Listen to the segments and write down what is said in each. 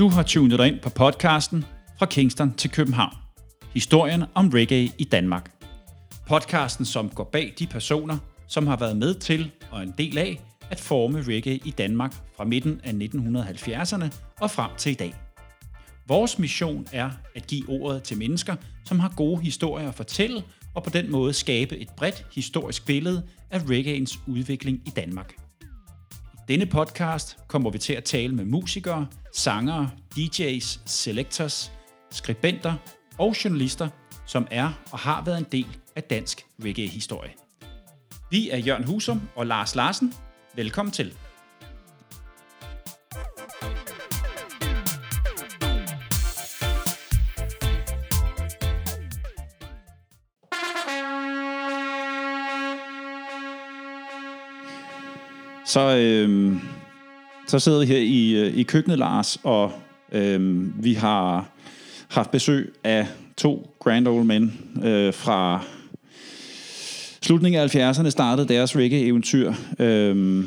Du har tunet dig ind på podcasten Fra Kingston til København. Historien om reggae i Danmark. Podcasten, som går bag de personer, som har været med til og en del af at forme reggae i Danmark fra midten af 1970'erne og frem til i dag. Vores mission er at give ordet til mennesker, som har gode historier at fortælle, og på den måde skabe et bredt historisk billede af reggaeens udvikling i Danmark. Denne podcast kommer vi til at tale med musikere, sangere, DJ's, selectors, skribenter og journalister, som er og har været en del af dansk reggae-historie. Vi er Jørgen Husum og Lars Larsen. Velkommen til. Så, øh, så sidder vi her i, øh, i køkkenet, Lars, og øh, vi har haft besøg af to grand old men øh, fra slutningen af 70'erne startede deres reggae-eventyr. Øh,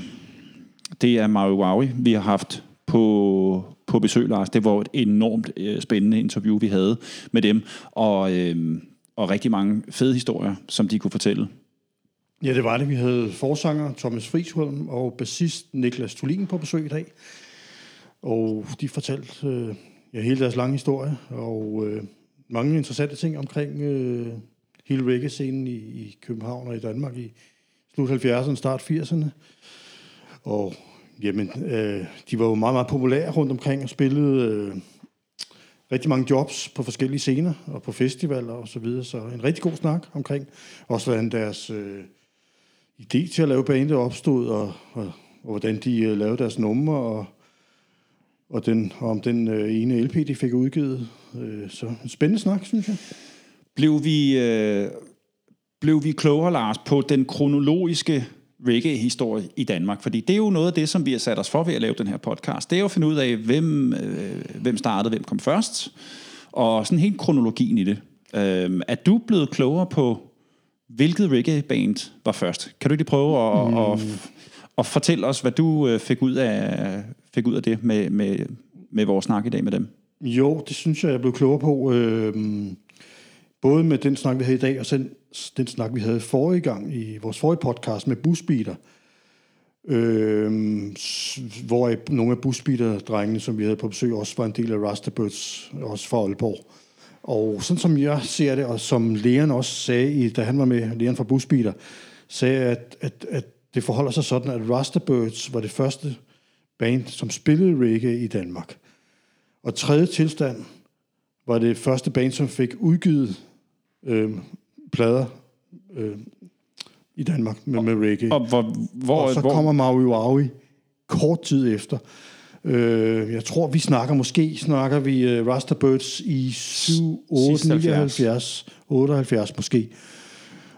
det er Maui Waui, vi har haft på, på besøg, Lars. Det var et enormt øh, spændende interview, vi havde med dem, og, øh, og rigtig mange fede historier, som de kunne fortælle. Ja, det var det. Vi havde forsanger Thomas Friisholm og bassist Niklas Tulin på besøg i dag. Og de fortalte øh, ja, hele deres lange historie, og øh, mange interessante ting omkring øh, hele reggae-scenen i, i København og i Danmark i slut 70'erne, start 80'erne. Og jamen, øh, de var jo meget, meget populære rundt omkring og spillede øh, rigtig mange jobs på forskellige scener og på festivaler og så videre. Så en rigtig god snak omkring også, hvordan deres... Øh, idé til at lave bandet opstod, og, og, og hvordan de uh, lavede deres numre, og, og, den, og om den uh, ene LP, de fik udgivet. Uh, så en spændende snak, synes jeg. Blev vi, øh, blev vi klogere, Lars, på den kronologiske reggae-historie i Danmark? Fordi det er jo noget af det, som vi har sat os for ved at lave den her podcast. Det er jo at finde ud af, hvem, øh, hvem startede, hvem kom først, og sådan helt kronologien i det. Øh, er du blevet klogere på Hvilket reggae-band var først? Kan du lige prøve at, mm. at, at fortælle os, hvad du øh, fik ud af, fik ud af det med, med, med vores snak i dag med dem? Jo, det synes jeg, jeg blev klogere på. Øhm, både med den snak, vi havde i dag, og den, den snak, vi havde forrige gang i vores forrige podcast med Busbeater. Øhm, hvor nogle af Busbeater-drengene, som vi havde på besøg, også var en del af Rasterbirds, også fra Aalborg. Og sådan som jeg ser det, og som Leon også sagde, da han var med, Leon fra Busbiler, sagde, at, at, at det forholder sig sådan, at Rasterbirds var det første band, som spillede reggae i Danmark. Og tredje tilstand var det første band, som fik udgivet øh, plader øh, i Danmark med, med reggae. Og, hvor, hvor, og så hvor, kommer Maui Waui kort tid efter. Øh, jeg tror, vi snakker, måske snakker vi uh, Rasterbirds i 7, 8, 79, 78 måske.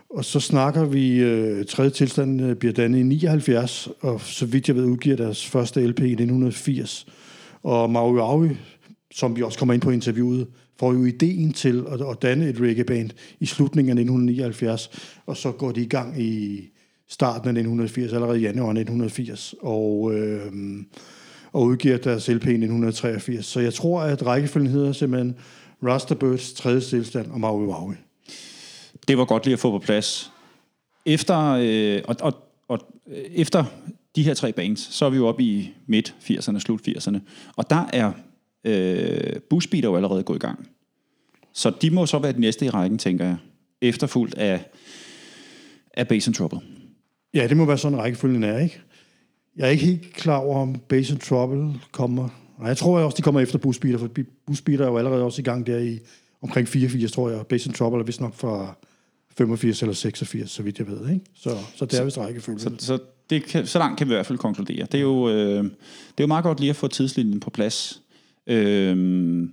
Og så snakker vi, uh, tredje tilstand uh, bliver dannet i 79, og så vidt jeg ved, udgiver deres første LP i 1980. Og Maui Aui, som vi også kommer ind på interviewet, får jo ideen til at, at danne et reggae-band i slutningen af 1979, og så går de i gang i starten af 1980, allerede i januar 1980. Og... Øh, og udgiver deres LP i 1983. Så jeg tror, at rækkefølgen hedder simpelthen Rasterbirds, tredje stillstand og Maui Maui. Det var godt lige at få på plads. Efter, øh, og, og, og, efter de her tre bands, så er vi jo oppe i midt 80'erne, slut 80'erne. Og der er øh, Busbeater jo allerede gået i gang. Så de må så være de næste i rækken, tænker jeg. Efterfulgt af, af Bass and Trouble. Ja, det må være sådan, rækkefølgen er, ikke? Jeg er ikke helt klar over, om Base and Trouble kommer. Nej, jeg tror også, de kommer efter Busbeater, for Busbeater er jo allerede også i gang der i omkring 84, tror jeg. Base and Trouble er vist nok fra 85 eller 86, så vidt jeg ved. Ikke? Så, så det er vist rækkefølge. Så, så, det kan, så langt kan vi i hvert fald konkludere. Det er jo, øh, det er jo meget godt lige at få tidslinjen på plads. Øh,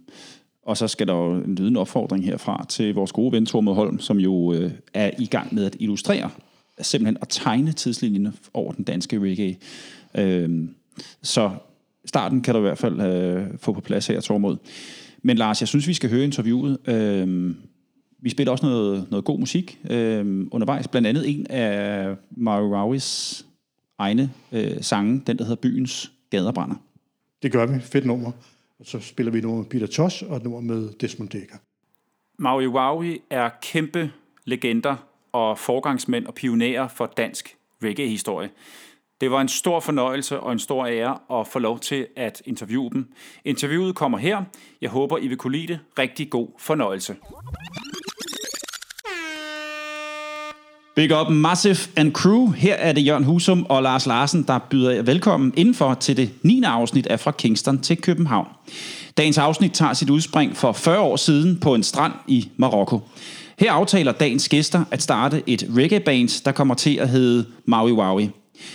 og så skal der jo en lydende opfordring herfra til vores gode ven Tormod Holm, som jo øh, er i gang med at illustrere simpelthen at tegne tidslinjen over den danske reggae. Øh, så starten kan du i hvert fald øh, få på plads her, Tormod. Men Lars, jeg synes, vi skal høre interviewet. Øh, vi spiller også noget, noget god musik øh, undervejs. Blandt andet en af Mario Rauis egne øh, sange, den der hedder Byens Gaderbrænder. Det gør vi. Fedt nummer. Og så spiller vi nummer med Peter Tosh og et nummer med Desmond Dekker. Maui Waui er kæmpe legender og forgangsmænd og pionerer for dansk reggae-historie. Det var en stor fornøjelse og en stor ære at få lov til at interviewe dem. Interviewet kommer her. Jeg håber, I vil kunne lide det. Rigtig god fornøjelse. Big up Massive and Crew. Her er det Jørgen Husum og Lars Larsen, der byder jer velkommen indenfor til det 9. afsnit af Fra Kingston til København. Dagens afsnit tager sit udspring for 40 år siden på en strand i Marokko. Her aftaler dagens gæster at starte et reggae-band, der kommer til at hedde Maui Waui.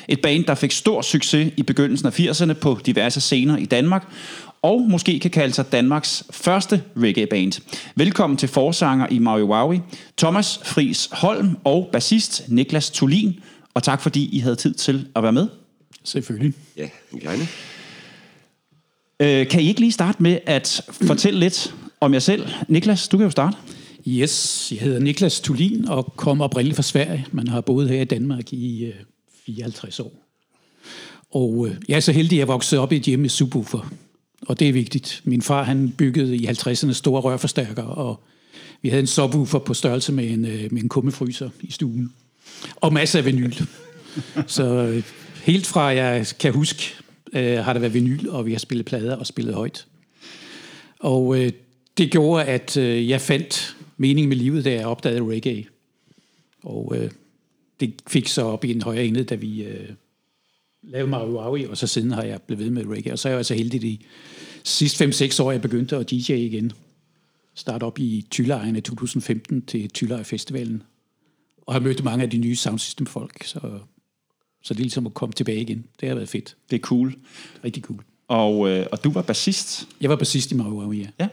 Et band, der fik stor succes i begyndelsen af 80'erne på diverse scener i Danmark, og måske kan kalde sig Danmarks første reggae-band. Velkommen til forsanger i Maui Waui, Thomas Fris Holm og bassist Niklas Tulin, og tak fordi I havde tid til at være med. Selvfølgelig. Ja, gerne. Øh, kan I ikke lige starte med at fortælle lidt om jer selv? Niklas, du kan jo starte. Yes, jeg hedder Niklas Tulin og kommer oprindeligt fra Sverige. Man har boet her i Danmark i øh, 54 år. Og øh, jeg er så heldig, at jeg voksede op i et hjem med subwoofer. Og det er vigtigt. Min far han byggede i 50'erne store rørforstærkere, og vi havde en subwoofer på størrelse med en, øh, med en kummefryser i stuen. Og masser af vinyl. så øh, helt fra jeg kan huske, øh, har der været vinyl, og vi har spillet plader og spillet højt. Og øh, det gjorde, at øh, jeg fandt mening med livet, da jeg opdagede reggae. Og øh, det fik så op i en højere ende, da vi øh, lavede Mario Aui, og så siden har jeg blevet ved med reggae. Og så er jeg altså heldig de sidste 5-6 år, jeg begyndte at DJ igen. Starte op i Tylejren i 2015 til Tylejr Festivalen. Og har mødt mange af de nye Soundsystem-folk, så, så det er ligesom at komme tilbage igen. Det har været fedt. Det er cool. Rigtig cool. Og, øh, og du var bassist. Jeg var bassist i Mario Aui, ja. Ja.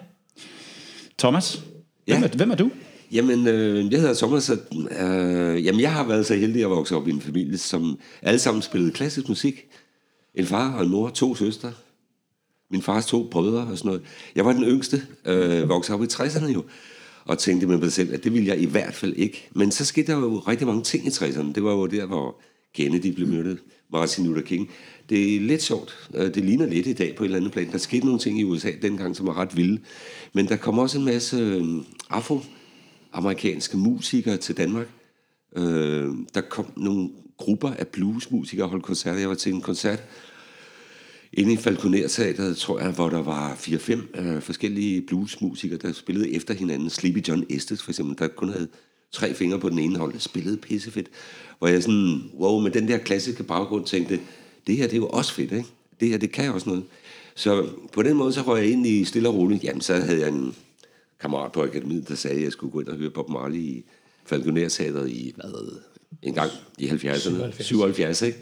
Thomas, hvem, Ja. er, hvem er du? Jamen, øh, jeg hedder Thomas, og, øh, jamen, jeg har været så heldig at vokse op i en familie, som alle sammen spillede klassisk musik. En far og en mor, to søstre. Min fars to brødre og sådan noget. Jeg var den yngste, øh, voksede op i 60'erne jo, og tænkte med mig selv, at det ville jeg i hvert fald ikke. Men så skete der jo rigtig mange ting i 60'erne. Det var jo der, hvor Kennedy blev myrdet, Martin Luther King. Det er lidt sjovt. Øh, det ligner lidt i dag på et eller andet plan. Der skete nogle ting i USA dengang, som var ret vilde. Men der kom også en masse øh, afroamerikanske musikere til Danmark. Øh, der kom nogle grupper af bluesmusikere og holdt koncerter. Jeg var til en koncert inde i Falconer Teateret, tror jeg, hvor der var 4-5 øh, forskellige bluesmusikere, der spillede efter hinanden. Sleepy John Estes for eksempel, der kun havde tre fingre på den ene hold, spillede pissefedt. Hvor jeg sådan, wow, med den der klassiske baggrund tænkte, det her det er jo også fedt, ikke? Det her, det kan også noget. Så på den måde, så røg jeg ind i stille og roligt. Jamen, så havde jeg en kammerat på akademiet, der sagde, at jeg skulle gå ind og høre Bob Marley i Falconer Teateret i, hvad, en gang i 70'erne. 77, 77 ikke?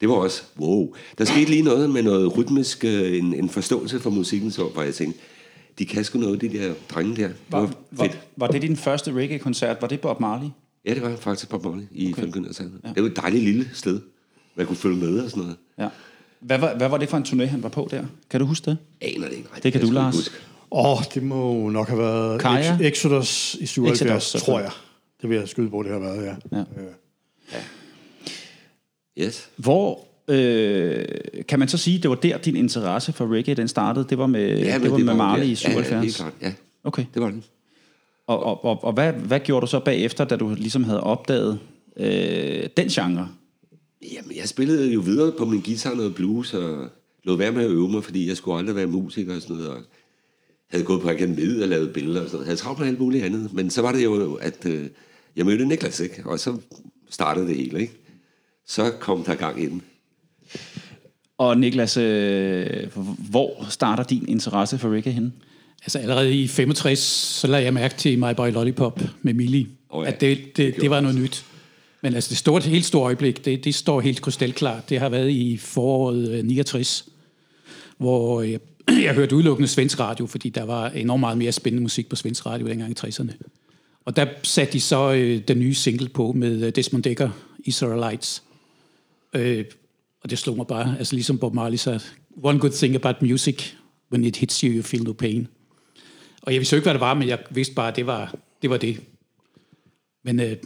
Det var også, wow. Der skete lige noget med noget rytmisk, øh, en, en forståelse for musikken, så, hvor jeg tænkte, de kan sgu noget, de der drenge der. Det var, Var, var, fedt. var det din første reggae-koncert? Var det Bob Marley? Ja, det var faktisk på Marley i okay. Falconer ja. Det var et dejligt lille sted. Man kunne følge med og sådan noget. Ja. Hvad var, hvad var det for en turné, han var på der? Kan du huske det? Aner det ikke. Nej, Det kan jeg du, Lars. huske. Åh, oh, det må nok have været Kaja? Ex- Exodus i 77, Exodus, tror jeg. Det vil jeg skyde på, det har været, ja. Ja. Øh, Yes. Hvor øh, kan man så sige, det var der, din interesse for reggae, den startede? Det var med, ja, det var med Marley i ja, 77? Ja, helt klart. Ja, Okay. det var det. Og, og, og, og hvad, hvad gjorde du så bagefter, da du ligesom havde opdaget øh, den genre? Jamen, jeg spillede jo videre på min guitar noget blues, og lod være med at øve mig, fordi jeg skulle aldrig være musiker og sådan noget, og havde gået på akademiet og lavet billeder og sådan noget. Havde travlt med alt muligt andet. Men så var det jo, at øh, jeg mødte Niklas, ikke? Og så startede det hele, ikke? Så kom der gang i den. Og Niklas, øh, hvor starter din interesse for reggae henne? Altså allerede i 65, så lagde jeg mærke til My Boy Lollipop med Millie. Oh, ja, at det, det, det var noget nyt. Men altså det store, helt store øjeblik, det, det står helt krystalklart. Det har været i foråret øh, 69, hvor jeg, jeg hørte udelukkende svensk radio, fordi der var enormt meget mere spændende musik på svensk radio dengang i 60'erne. Og der satte de så øh, den nye single på med øh, Desmond Dekker, Israelites. Øh, og det slog mig bare, altså ligesom Bob Marley sagde, one good thing about music, when it hits you, you feel no pain. Og jeg vidste jo ikke, hvad det var, men jeg vidste bare, at det var det. Var det. Men øh,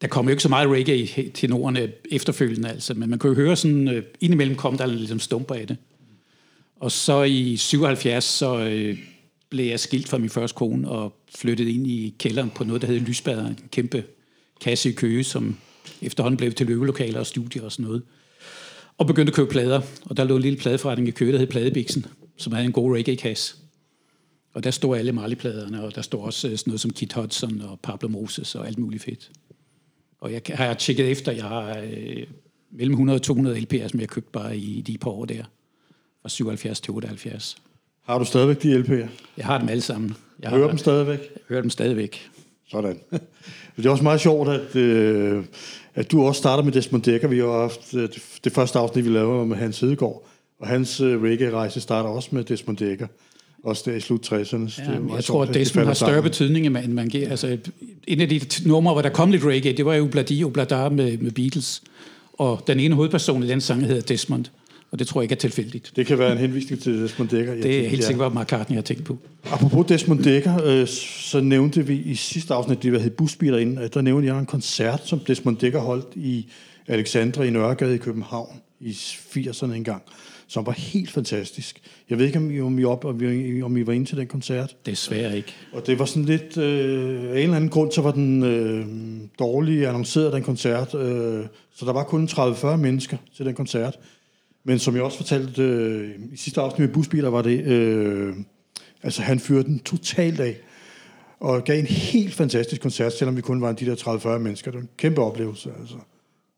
der kom jo ikke så meget reggae til tenorerne øh, efterfølgende, altså. Men man kunne jo høre sådan, øh, indimellem kom der ligesom stumper af det. Og så i 77, så øh, blev jeg skilt fra min første kone og flyttede ind i kælderen på noget, der hed Lysbader, en kæmpe kasse i Køge, som efterhånden blev til løvelokaler og studier og sådan noget. Og begyndte at købe plader, og der lå en lille pladeforretning i Køge, der hed Pladebiksen, som havde en god reggae-kasse. Og der stod alle Marley-pladerne, og der stod også øh, sådan noget som Kit Hudson og Pablo Moses og alt muligt fedt. Og jeg har tjekket efter, jeg har øh, mellem 100 og 200 LP'er, som jeg købte bare i de par år der. Fra 77 til 78. Har du stadigvæk de LP'er? Jeg har dem alle sammen. Jeg Hører har, dem stadigvæk? Jeg hører dem stadigvæk. Sådan. Det er også meget sjovt, at, øh, at du også starter med Desmond Dekker. Vi har haft øh, det, første afsnit, vi lavede med Hans Hedegaard. Og hans øh, reggae-rejse starter også med Desmond Dekker. Også der i slut 60'erne. Så det er Ja, jeg tror, at Desmond har større betydning, end man, man giver. Altså, en af de numre, hvor der kom lidt reggae, det var jo Bladi og Bladar med, med Beatles. Og den ene hovedperson i den sang hedder Desmond. Og det tror jeg ikke er tilfældigt. Det kan være en henvisning til Desmond Dekker. Jeg Det er tænker, helt sikkert, hvad McCartney har tænkt på. Apropos Desmond Dekker, øh, så nævnte vi i sidste afsnit, det hed Busbiler inden, at der nævnte jeg en koncert, som Desmond Dekker holdt i Alexandra i Nørregade i København i 80'erne engang, som var helt fantastisk. Jeg ved ikke, om I, om I, op, om I, om I var inde til den koncert. Desværre ikke. Og det var sådan lidt, øh, af en eller anden grund, så var den øh, dårligt annonceret, den koncert. Øh, så der var kun 30-40 mennesker til den koncert. Men som jeg også fortalte øh, i sidste afsnit med busbiler, var det, øh, altså han fyrede den totalt af. Og gav en helt fantastisk koncert, selvom vi kun var de der 30-40 mennesker. Det var en kæmpe oplevelse, altså.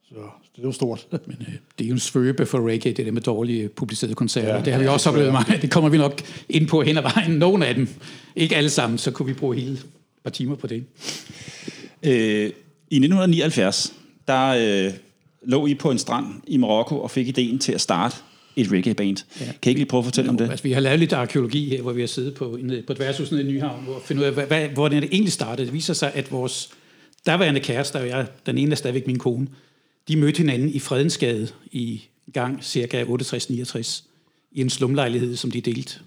Så det var stort. Men øh, det er jo en svøbe for reggae, det der med dårlige publicerede koncerter. Ja, det har vi ja, også oplevet af. Det kommer vi nok ind på hen ad vejen. Nogle af dem. Ikke alle sammen, så kunne vi bruge hele et par timer på det. Øh, I 1979, der øh, lå I på en strand i Marokko og fik ideen til at starte et reggae-band. Ja. Kan I ikke lige prøve at fortælle om det? Altså, vi har lavet lidt arkeologi her, hvor vi har siddet på, på et værtshus nede i Nyhavn, hvor finde ud af, hvad, hvordan det egentlig startede. Det viser sig, at vores daværende kærester, og jeg, den ene er stadigvæk min kone, de mødte hinanden i Fredensgade i gang cirka 68-69 i en slumlejlighed, som de delte.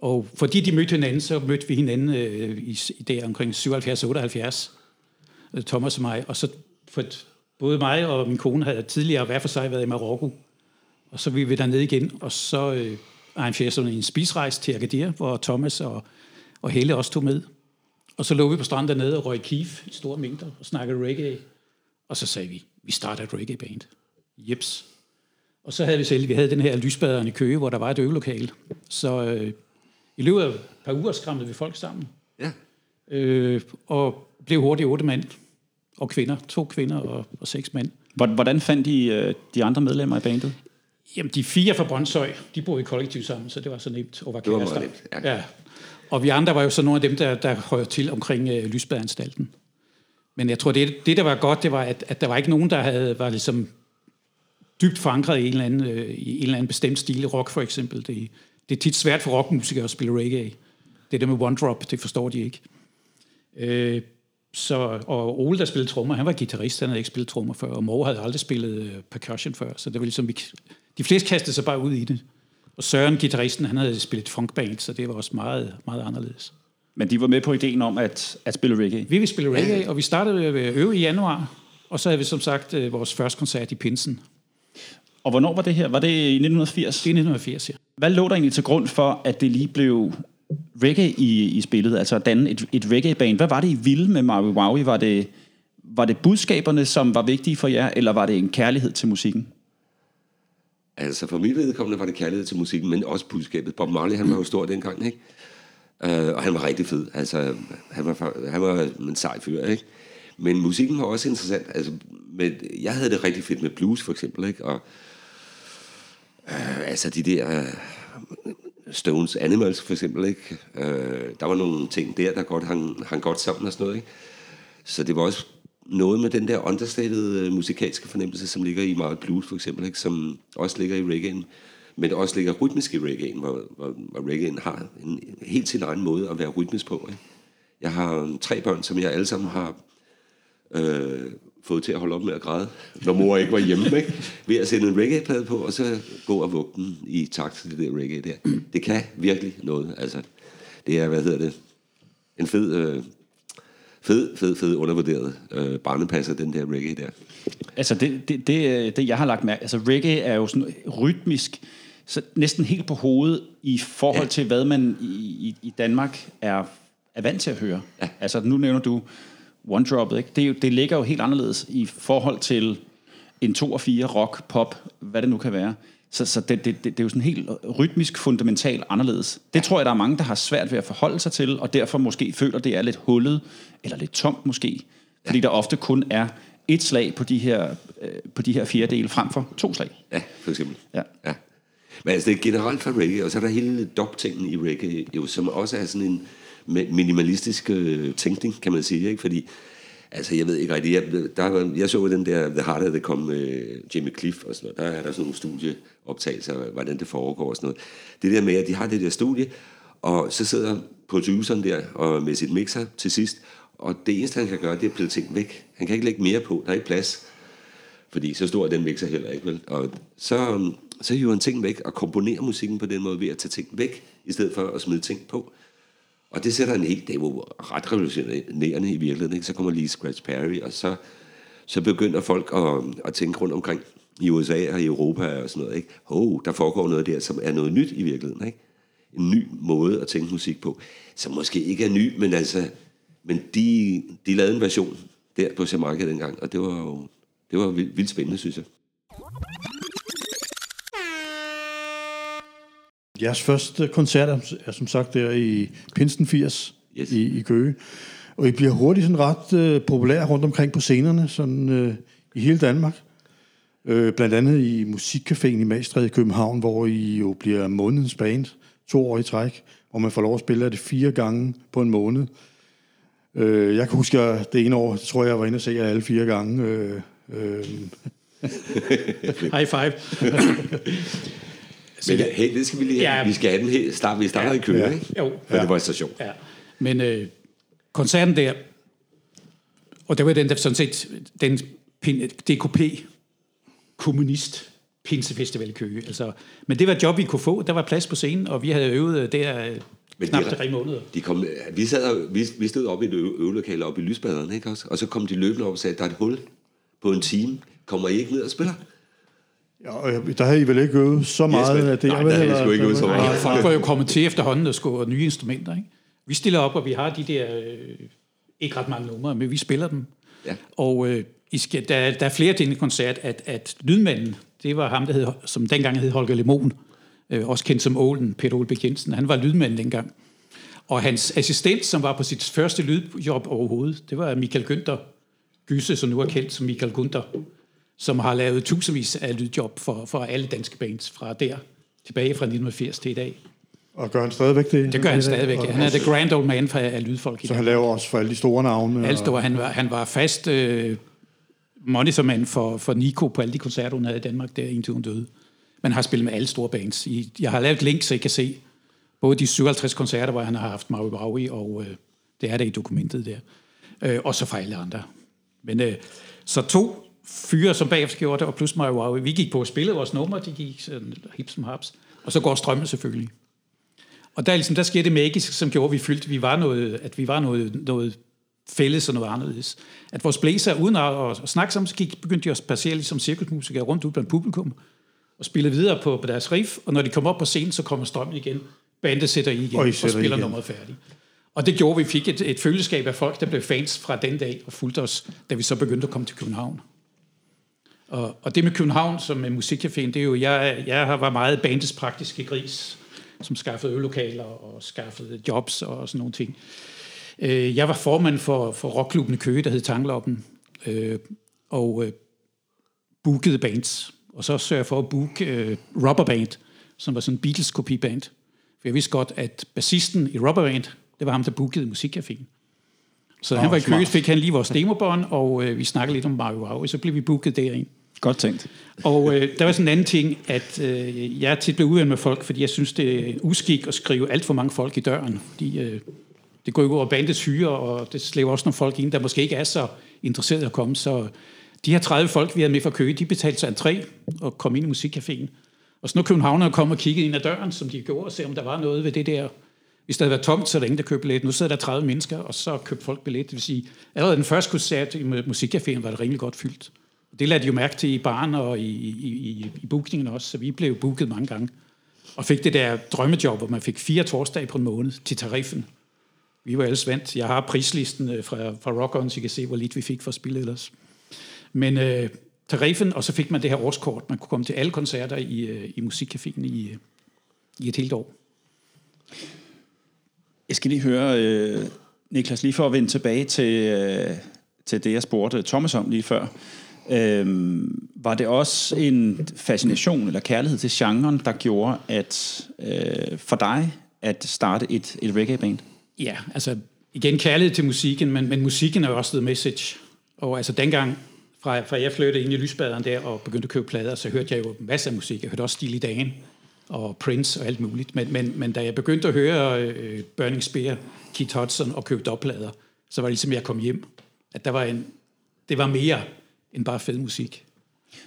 Og fordi de mødte hinanden, så mødte vi hinanden øh, i, i der omkring 77-78, øh, Thomas og mig. Og så for både mig og min kone havde tidligere hver for sig været i Marokko. Og så ville vi dernede igen, og så øh, arrangerede sådan en spisrejse til Agadir, hvor Thomas og, og Helle også tog med. Og så lå vi på stranden dernede og røg kif i store mængder og snakkede reggae. Og så sagde vi, vi starter et reggae-band. Jeps. Og så havde vi selv, vi havde den her lysbaderen i Køge, hvor der var et øvelokale. Så øh, i løbet af et par uger skræmmede vi folk sammen. Ja. Øh, og blev hurtigt otte mand og kvinder. To kvinder og, og seks mænd. Hvor- Hvordan fandt I øh, de andre medlemmer i bandet? Jamen, de fire fra Brøndshøj, de boede i kollektiv sammen, så det var så nemt at være Det var meget kærester. nemt, ja. ja. Og vi andre var jo så nogle af dem, der, der hører til omkring øh, Lysbadeanstalten. Men jeg tror, det, det, der var godt, det var, at, at der var ikke nogen, der havde, var ligesom dybt forankret i en, eller anden, øh, i en eller anden bestemt stil. Rock for eksempel. Det, det er tit svært for rockmusikere at spille reggae. Det der med one drop, det forstår de ikke. Øh, så, og Ole, der spillede trommer, han var guitarist, han havde ikke spillet trommer før, og Moe havde aldrig spillet øh, percussion før, så det var ligesom, vi, de fleste kastede sig bare ud i det. Og Søren, guitaristen, han havde spillet funkband, så det var også meget, meget anderledes. Men de var med på ideen om at, at spille reggae. Vi ville spille reggae, og vi startede ved at øve i januar, og så havde vi som sagt øh, vores første koncert i Pinsen. Og hvornår var det her? Var det i 1980? Det er 1980, ja. Hvad lå der egentlig til grund for, at det lige blev reggae i, i spillet? Altså at danne et, et reggae-band. Hvad var det, I ville med Maui Wowie? Var det, var det budskaberne, som var vigtige for jer, eller var det en kærlighed til musikken? Altså for mit vedkommende var det kærlighed til musikken, men også budskabet. Bob Marley, han var jo stor dengang, ikke? Uh, og han var rigtig fed. Altså, han var, han var en sej fyr, ikke? Men musikken var også interessant. Altså, med, jeg havde det rigtig fedt med blues, for eksempel, ikke? Og uh, altså de der uh, Stones Animals, for eksempel, ikke? Øh, der var nogle ting der, der godt hang, hang godt sammen og sådan noget, ikke? Så det var også noget med den der understated øh, musikalske fornemmelse, som ligger i meget blues for eksempel, ikke? som også ligger i reggae'en, men også ligger rytmisk i reggae'en, hvor, hvor, hvor reggae'en har en helt sin egen måde at være rytmisk på. Ikke? Jeg har tre børn, som jeg alle sammen har øh, fået til at holde op med at græde, når mor ikke var hjemme, ikke? ved at sætte en reggae-plade på, og så gå og vugge den i takt til det der reggae der. Det kan virkelig noget. Altså, det er, hvad hedder det, en fed... Øh, fed, fed, fed undervurderet øh, barnepasser, den der reggae der. Altså det, det, det, det, jeg har lagt mærke Altså reggae er jo sådan rytmisk så næsten helt på hovedet i forhold ja. til, hvad man i, i, i Danmark er, er vant til at høre. Ja. Altså, nu nævner du One Drop, ikke? Det, det ligger jo helt anderledes i forhold til en 2 og 4 rock, pop, hvad det nu kan være. Så, så det, det, det, det er jo sådan helt rytmisk, fundamentalt anderledes. Det tror jeg, der er mange, der har svært ved at forholde sig til, og derfor måske føler, det er lidt hullet, eller lidt tomt måske. Fordi der ofte kun er et slag på de her, øh, på de her fire dele, frem for to slag. Ja, for eksempel. Ja. ja. Men altså, det er generelt for reggae, og så er der hele dop-tingen i reggae, jo, som også er sådan en minimalistisk øh, tænkning, kan man sige, ikke? Fordi Altså, jeg ved ikke rigtigt, Jeg, der, jeg så den der The Harder, der kom med Jimmy Cliff og sådan noget. Der er der sådan nogle studieoptagelser, hvordan det foregår og sådan noget. Det der med, at de har det der studie, og så sidder produceren der og med sit mixer til sidst, og det eneste, han kan gøre, det er at pille ting væk. Han kan ikke lægge mere på. Der er ikke plads. Fordi så stor er den mixer heller ikke, vel? Og så, øhm, så hiver han ting væk og komponerer musikken på den måde ved at tage ting væk, i stedet for at smide ting på. Og det sætter en helt, det er jo ret revolutionerende i virkeligheden. Ikke? Så kommer lige Scratch Perry, og så, så begynder folk at, at tænke rundt omkring i USA og i Europa og sådan noget. Ikke? Oh, der foregår noget der, som er noget nyt i virkeligheden. Ikke? En ny måde at tænke musik på, som måske ikke er ny, men altså, men de, de lavede en version der på Jamaica dengang, og det var jo det var vildt, vildt spændende, synes jeg. Jeres første koncert er som sagt der i Pinsten 80 yes. i, i Køge. Og I bliver hurtigt sådan ret øh, populære rundt omkring på scenerne, sådan øh, i hele Danmark. Øh, blandt andet i Musikcaféen i Magstred i København, hvor I jo bliver månedens band to år i træk, hvor man får lov at spille det fire gange på en måned. Øh, jeg kan huske, at det ene år, tror jeg, jeg var inde og se jer alle fire gange. Øh, øh. High five. Men hey, det skal vi lige have. Ja. Vi skal have den her. Start, vi starter ja. i Køge, ja. ikke? Jo. Ja. det var en station. Ja. Men øh, koncerten der, og der var den der sådan set, den DKP, kommunist pinsefestival i Køge. Altså, men det var et job, vi kunne få. Der var plads på scenen, og vi havde øvet øh, der øh, men knap tre måneder. De kom, vi, sad, vi, vi stod oppe i et øvelokale oppe i Lysbaderne, ikke også? Og så kom de løbende op og sagde, der er et hul på en time. Kommer I ikke ned og spiller? Ja, der havde I vel ikke øvet så meget yes, af det? Nej, der havde sgu ikke øvet så meget. Nej, folk var jo kommet til efterhånden og skulle nye instrumenter. Ikke? Vi stiller op, og vi har de der, øh, ikke ret mange numre, men vi spiller dem. Ja. Og øh, I skal, der, der er flere til en koncert, at, at lydmanden, det var ham, der hed, som dengang hed Holger Lemon, øh, også kendt som Ålen, Peter Olbæk Jensen. Han var lydmand dengang. Og hans assistent, som var på sit første lydjob overhovedet, det var Michael Günther Gyse, som nu er kendt som Michael Gunther som har lavet tusindvis af lydjob for, for alle danske bands fra der, tilbage fra 1980 til i dag. Og gør han stadigvæk det? Det gør han stadigvæk. Han er the grand old man for af lydfolk. Så han laver også for alle de store navne? Alle store. Han var, han var fast øh, monitormand for, for Nico på alle de koncerter, hun havde i Danmark, der indtil hun døde. Men har spillet med alle store bands. Jeg har lavet link, så I kan se både de 57 koncerter, hvor han har haft Maui Braui, og øh, det er der i dokumentet der. Øh, og så for alle andre. Men øh, så to fyre, som bagefter gjorde det, og plus mig, wow, vi gik på at spille vores nummer, de gik sådan hip som haps, og så går strømmen selvfølgelig. Og der, ligesom, der skete det magisk, som gjorde, at vi følte, at vi var noget, at vi var noget, noget fælles og noget anderledes. At vores blæser, uden at, at, snakke sammen, så gik, begyndte de at spacere ligesom cirkusmusikere rundt ud blandt publikum, og spille videre på, på deres riff, og når de kom op på scenen, så kommer strømmen igen. Bandet sætter i igen, og, og spiller igen. nummeret færdigt. Og det gjorde, at vi fik et, et følgeskab af folk, der blev fans fra den dag, og fulgte os, da vi så begyndte at komme til København. Og, og det med København som med musikcaféen, det er jo, jeg, jeg var meget bandets praktiske gris, som skaffede øvelokaler og skaffede jobs og sådan nogle ting. Øh, jeg var formand for, for rockklubben i Køge, der hed Tangloppen, øh, og øh, bookede bands. Og så sørgte jeg for at booke øh, Rubber Band, som var sådan en Beatles-kopiband. For jeg vidste godt, at bassisten i Rubber Band, det var ham, der bookede musikcaféen. Så oh, han var i Køge, fik han lige vores demobånd, og øh, vi snakkede lidt om Mario Wow, og så blev vi booket derind. Godt tænkt. Og øh, der var sådan en anden ting, at øh, jeg tit blev uenig med folk, fordi jeg synes, det er uskik at skrive alt for mange folk i døren. Fordi øh, det går jo over bandets hyre, og det slæver også nogle folk ind, der måske ikke er så interesserede at komme. Så de her 30 folk, vi havde med fra Køge, de betalte sig entré og kom ind i musikcaféen. Og så nu Københavner kom og kiggede ind ad døren, som de gjorde, og se om der var noget ved det der. Hvis der havde været tomt, så er der ingen, der købte billet. Nu sidder der 30 mennesker, og så købte folk billet. Det vil sige, allerede den første koncert i musikcaféen var det rimelig godt fyldt. Det lader de jo mærke til i barn og i, i, i, i bookingen også, så vi blev booket mange gange. Og fik det der drømmejob, hvor man fik fire torsdage på en måned til tariffen. Vi var alle vant. Jeg har prislisten øh, fra, fra Rock On, så I kan se, hvor lidt vi fik for spillet ellers. Men øh, tariffen, og så fik man det her årskort. Man kunne komme til alle koncerter i, øh, i musikcaféen i, øh, i et helt år. Jeg skal lige høre, øh, Niklas, lige for at vende tilbage til, øh, til det, jeg spurgte Thomas om lige før. Øh, var det også en fascination eller kærlighed til genren, der gjorde at øh, for dig at starte et, et reggae-band? Ja, altså igen kærlighed til musikken, men, men musikken er jo også the message. Og altså dengang, fra, fra jeg flyttede ind i lysbaderen der og begyndte at købe plader, så hørte jeg jo masser af musik. Jeg hørte også Stil i dagen og Prince og alt muligt. Men, men, men da jeg begyndte at høre øh, Burning Spear, Keith Hudson og købte opplader, så var det ligesom, jeg kom hjem. At der var en, det var mere end bare fed musik.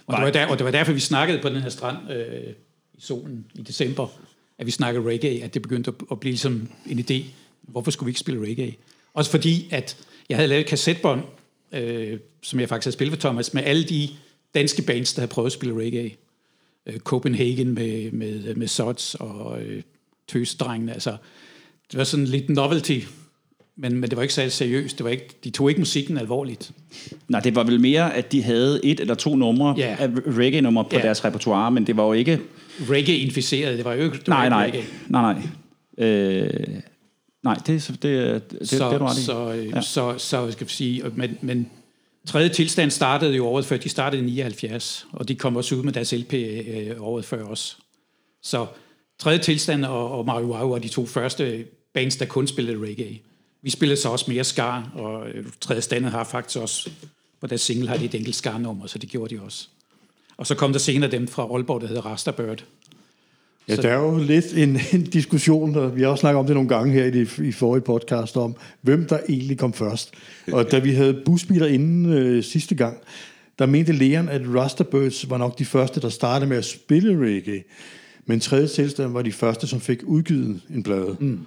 Og det, var der, og det var derfor, vi snakkede på den her strand øh, i solen i december, at vi snakkede reggae, at det begyndte at, at blive ligesom en idé. Hvorfor skulle vi ikke spille reggae? Også fordi, at jeg havde lavet et kassetbånd, øh, som jeg faktisk havde spillet for Thomas, med alle de danske bands, der havde prøvet at spille reggae. Øh, Copenhagen med, med, med Sots og øh, Tøsdrengene. Altså, det var sådan lidt novelty, men, men det var ikke særlig seriøst. Det var ikke, de tog ikke musikken alvorligt. Nej, det var vel mere, at de havde et eller to numre Ja. af reggae-numre på Ja. deres repertoire, men det var jo ikke... Reggae-inficeret, det var jo ikke det var Nej, ikke nej, nej, nej. Øh, nej, det, det, det, det, så, det er du ret i. så, øh, Ja. så, så skal vi sige, men, men tredje tilstand startede jo året før, de startede i 79, og de kom også ud med deres LP øh, året før også. Så tredje tilstand og, og Mario Wow var de to første bands, der kun spillede reggae. Vi spillede så også mere skar, og øh, tredje standet har faktisk også, på deres single har de et enkelt skarnummer, så det gjorde de også. Og så kom der senere dem fra Aalborg, der hedder Rasterbird. Ja, der er jo lidt en, en diskussion, og vi har også snakket om det nogle gange her i, det, i forrige podcast, om hvem der egentlig kom først. Og da vi havde busbiler inden øh, sidste gang, der mente Leon, at Rasterbirds var nok de første, der startede med at spille reggae. Men tredje tilstand var de første, som fik udgivet en plade. Mm.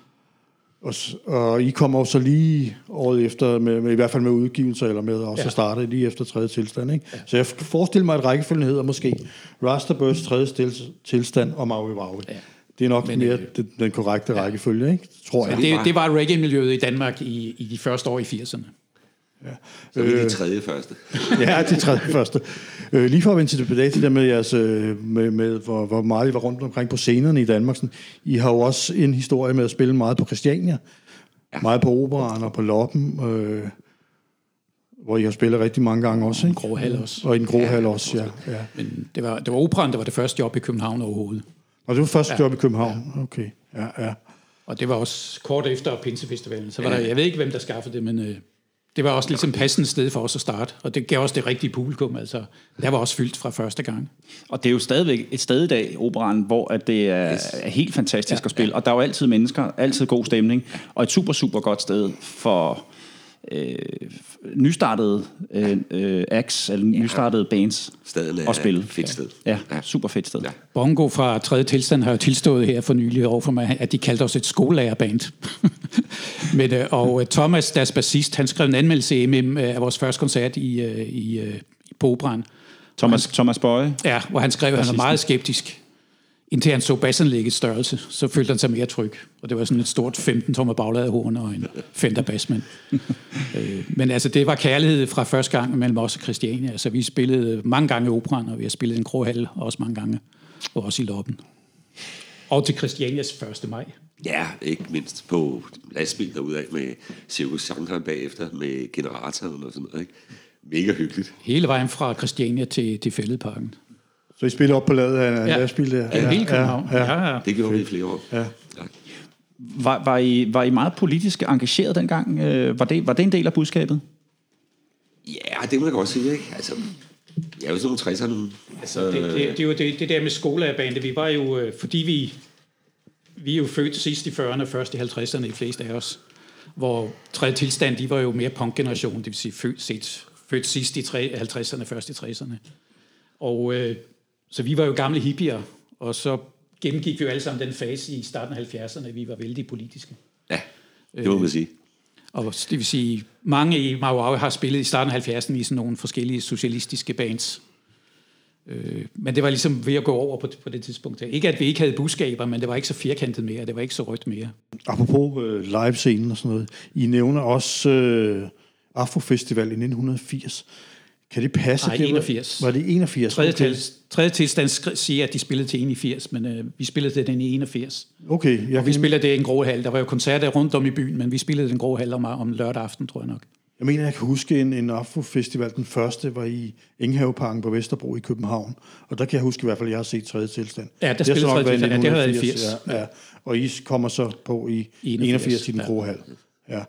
Og, og I kommer jo så lige året efter, med, med, i hvert fald med udgivelser, eller med også ja. At starte lige efter tredje tilstand. Ikke? Ja. Så jeg forestiller mig, at rækkefølgen hedder måske Rasterbirds tredje tilstand og Maui Maui. Ja. Det er nok Men, Men, mere øh, den, den korrekte ja. rækkefølge, ikke? tror jeg. Det, det var reggae-miljøet i Danmark i, i de første år i 80'erne. Så er vi de tredje første. Ja, det tredje første. Øh, lige for at vende tilbage til det med, jeres, øh, med, med hvor, hvor meget I var rundt omkring på scenerne i Danmark. Sådan, I har jo også en historie med at spille meget på Christiania. Ja. Meget på operaren og på Loppen. Øh, hvor I har spillet rigtig mange gange også, ikke? Grå Hal også. Og i den grå ja, hal også, ja. ja. Men det var, det var operan, der var det første job i København overhovedet. Og det var første ja. job i København. Okay, ja, ja. Og det var også kort efter Pinsefestivalen. Så var der, jeg ved ikke, hvem der skaffede det, men øh, det var også ligesom passende sted for os at starte. Og det gav også det rigtige publikum. Altså, der var også fyldt fra første gang. Og det er jo stadigvæk et sted i dag, operan, hvor at det er, yes. er helt fantastisk ja, at spille. Ja. Og der er jo altid mennesker, altid god stemning, og et super, super godt sted for øh, nystartede øh, øh, acts, eller nystartede bands er at spille. et fedt sted. Ja, super fedt sted. Ja. Ja. Bongo fra 3. tilstand har jo tilstået her for nylig over for mig, at de kaldte os et skolelærerband. Men, øh, og øh, Thomas, deres bassist, han skrev en anmeldelse i MM af vores første koncert i, øh, i, øh, på operan. Thomas, Thomas Bøje. Ja, hvor han skrev, at han var meget skeptisk. Indtil han så bassanlæggets størrelse, så følte han sig mere tryg. Og det var sådan et stort 15-tommer bagladehorn og en Fender bassmand. øh, men altså, det var kærlighed fra første gang mellem os og Christiania. Altså, vi spillede mange gange i operan, og vi har spillet i en grå hal også mange gange. Og også i loppen. Og til Christianias 1. maj. Ja, ikke mindst på lastbil derudad med Circus Shanghai bagefter, med generatoren og sådan noget. Ikke? Mega hyggeligt. Hele vejen fra Christiania til, til Fælledparken. Så I spiller op på ladet af en Ja. lastbil der? Ja, hele København. Ja, ja. Ja, ja. Det gjorde vi i flere år. Ja. Ja. Var, var, I, var I meget politisk engageret dengang? Øh, var, det, var det en del af budskabet? ja, det må jeg godt sige, ikke? Altså, jeg er jo sådan nogle 60'er nu. Altså, det, det, det, er jo det, det der med skolebandet. Vi var jo, øh, fordi vi, vi er jo født sidst i 40'erne og først i 50'erne, de fleste af os. Hvor tredje tilstand, de var jo mere punkgeneration, det vil sige født, set, født sidst i tre- 50'erne, først i 60'erne. Og øh, så vi var jo gamle hippier, og så gennemgik vi jo alle sammen den fase i starten af 70'erne, at vi var vældig politiske. Ja, det må man sige. Og det vil sige, mange i Mauau har spillet i starten af 70'erne i sådan nogle forskellige socialistiske bands. Øh, men det var ligesom ved at gå over på, på det tidspunkt. Ikke at vi ikke havde budskaber, men det var ikke så firkantet mere, det var ikke så rødt mere. Apropos øh, live-scenen og sådan noget, I nævner også øh, Afrofestival i 1980. Kan det passe? Nej, det var- 81. Var det 81? Tredje, Okay. til, tredje tilstand siger, at de spillede til 81, men øh, vi spillede den i 81. Okay, jeg, Og vi kan, spillede det i en grå hal. Der var jo koncerter rundt om i byen, men vi spillede den grå hal om, om lørdag aften, tror jeg nok. jeg mener, jeg kan huske en, en Afrofestival. Den første var i Enghaveparken på Vesterbro i København. Og der kan jeg huske i hvert fald, at jeg har set tredje tilstand. Ja, der spillede tredje tilstand. Ja, det har været i 1980, 80. Ja, ja. Og I kommer så på i 81, 81 i den grå hal. Ja.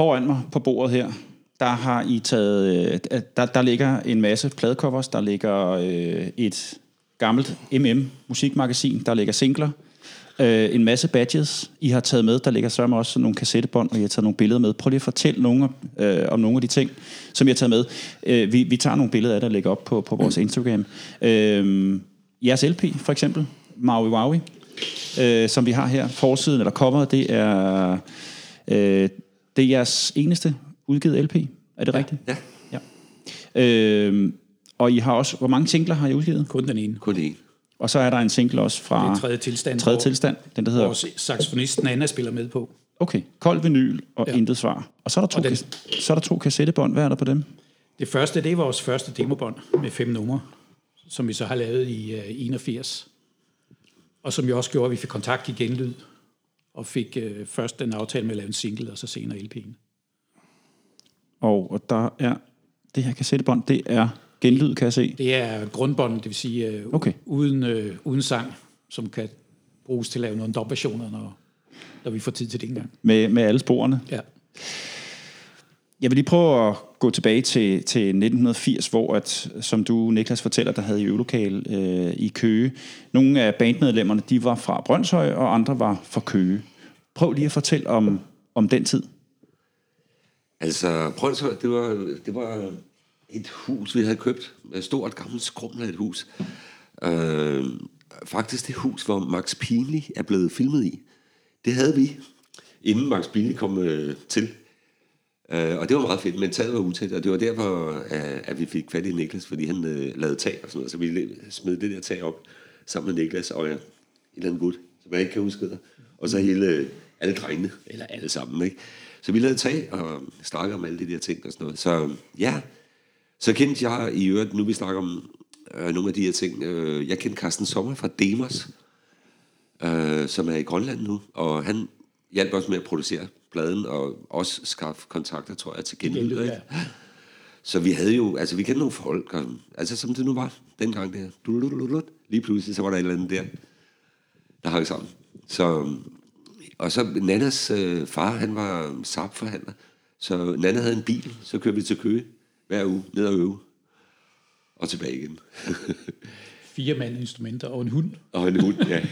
Foran mig på bordet her, der har I taget, øh, der, der ligger en masse pladecovers, der ligger øh, et gammelt MM musikmagasin, der ligger singler, øh, en masse badges, I har taget med, der ligger sørme også nogle kassettebånd, og I har taget nogle billeder med. Prøv lige at fortælle nogle, øh, om nogle af de ting, som I har taget med. Øh, vi, vi tager nogle billeder af det og lægger op på, på vores Instagram. Øh, jeres LP, for eksempel, Maui Waui, øh, som vi har her, forsiden eller coveret, det er, øh, det er jeres eneste udgivet LP. Er det rigtigt? Ja, Ja. Øh, og I har også, hvor mange singler har I udgivet? Kun den ene. kun én. Og så er der en single også fra Det er tredje tilstand. tredje hvor tilstand, den der hedder, Vores saxofonist Nana spiller med på. okay, kold vinyl og ja. Ja. intet svar. Og så er, der to, Og den- kas- så er der to kassettebånd, hvad er der på dem? Det første, det er vores første demobånd med fem numre, som vi så har lavet i uh, 81. Og som jo også gjorde, at vi fik kontakt i genlyd, og fik uh, først den aftale med at lave en single, og så senere LP'en. Og, og der er, det her kassettebånd, det er genlyd, kan jeg se. Det er grundbånd, det vil sige uh, Okay. uden, uh, uden sang, som kan bruges til at lave nogle dubversioner, når, når vi får tid til det engang. Med, med alle sporene. Ja. Jeg vil lige prøve at gå tilbage til, til 1980, hvor, at, som du, Niklas, fortæller, der havde i øvelokal øh, i Køge. Nogle af bandmedlemmerne, de var fra Brøndshøj, og andre var fra Køge. Prøv lige at fortælle om, om den tid. Altså, prøv at høre, det var, det var et hus, vi havde købt. Et stort, gammelt skrumlet hus. Øh, faktisk det hus, hvor Max Pinley er blevet filmet i. Det havde vi, inden Max Pinley kom øh, til. Øh, og det var meget fedt, men taget var utæt, og det var derfor, at, at vi fik fat i Niklas, fordi han øh, lavede tag og sådan noget. Så vi smed det der tag op sammen med Niklas og ja, et eller andet gut, som jeg ikke kan huske, det. og så hele, alle drengene, eller alle sammen, ikke? Så vi lavede tag og snakkede om alle de der ting og sådan noget. Så ja, så kendte jeg i øvrigt, nu vi snakker om øh, nogle af de her ting, øh, jeg kendte Carsten Sommer fra Demos, øh, som er i Grønland nu, og han hjalp os med at producere pladen, og også skaffe kontakter, tror jeg, til genlyd. Ikke? ja. Så vi havde jo, altså vi kendte nogle folk, og, altså som det nu var dengang der. Lige pludselig, så var der et eller andet der, der hang sammen. Så, og så Nannas øh, far, han var Saab-forhandler, så Nana havde en bil, så kørte vi til Køge hver uge, ned og øve, og tilbage igen. Fire mand instrumenter og en hund. og en hund, ja.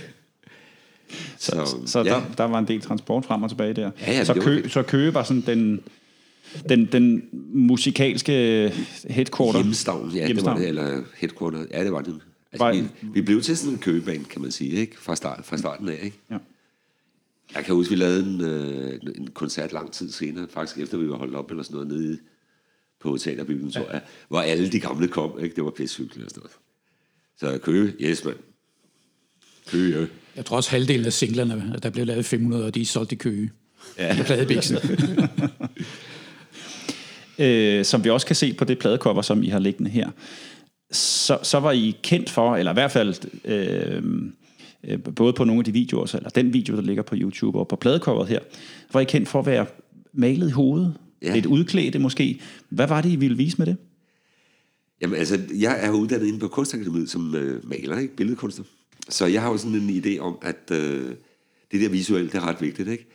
Så, Så ja. der, der var en del transport frem og tilbage der. Ja, ja, så, var kø, så Køge var sådan den, den, den musikalske headquarter. Hjemstavn, ja, det var Hjemstavn. det, eller headquarter, ja, det var det. Var- Altså, vi, vi blev til sådan en købebane, kan man sige, ikke? Fra, start, fra starten af, ikke? Ja. Jeg kan huske, vi lavede en, øh, en koncert lang tid senere, faktisk efter vi var holdt op eller sådan noget nede på teaterbygden, tror jeg, hvor alle de gamle kom, ikke? Det var pissehyggeligt og sådan noget. Så Køge, yes, mand. Køge, ja. Jeg tror også halvdelen af singlerne, at der blev lavet 500, og de er solgt i køge. Ja. I pladebiksen. øh, som vi også kan se på det pladecover, som I har liggende her, så, så var I kendt for, eller i hvert fald øh, øh, både på nogle af de videoer, så- eller den video, der ligger på YouTube og på pladecoveret her, var I kendt for at være malet i hovedet, ja. Lidt udklædte måske. Hvad var det, I ville vise med det? Jamen altså, jeg er uddannet inde på Kunstakademiet som øh, maler, ikke? Billedkunstner. Så jeg har jo sådan en idé om, at øh, det der visuelle, det er ret vigtigt, ikke?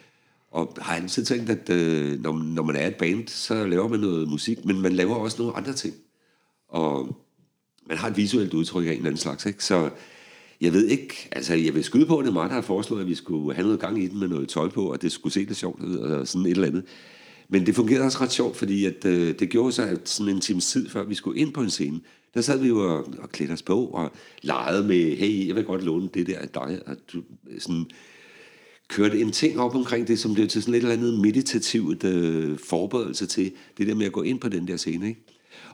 Og har altid tænkt, at øh, når, når man er et band, så laver man noget musik, men man laver også nogle andre ting. Og man har et visuelt udtryk af en eller anden slags, ikke? Så jeg ved ikke, altså jeg vil skyde på, at det er mig, der har foreslået, at vi skulle have noget gang i den med noget tøj på, og det skulle se lidt sjovt ud, og sådan et eller andet. Men det fungerede også ret sjovt, fordi at, øh, det gjorde sig at sådan en times tid før vi skulle ind på en scene, der sad vi jo og, og klædte os på og legede med, hey, jeg vil godt låne det der af dig, og du, sådan, kørte en ting op omkring det, som blev til sådan et eller andet meditativt øh, forberedelse til det der med at gå ind på den der scene. Ikke?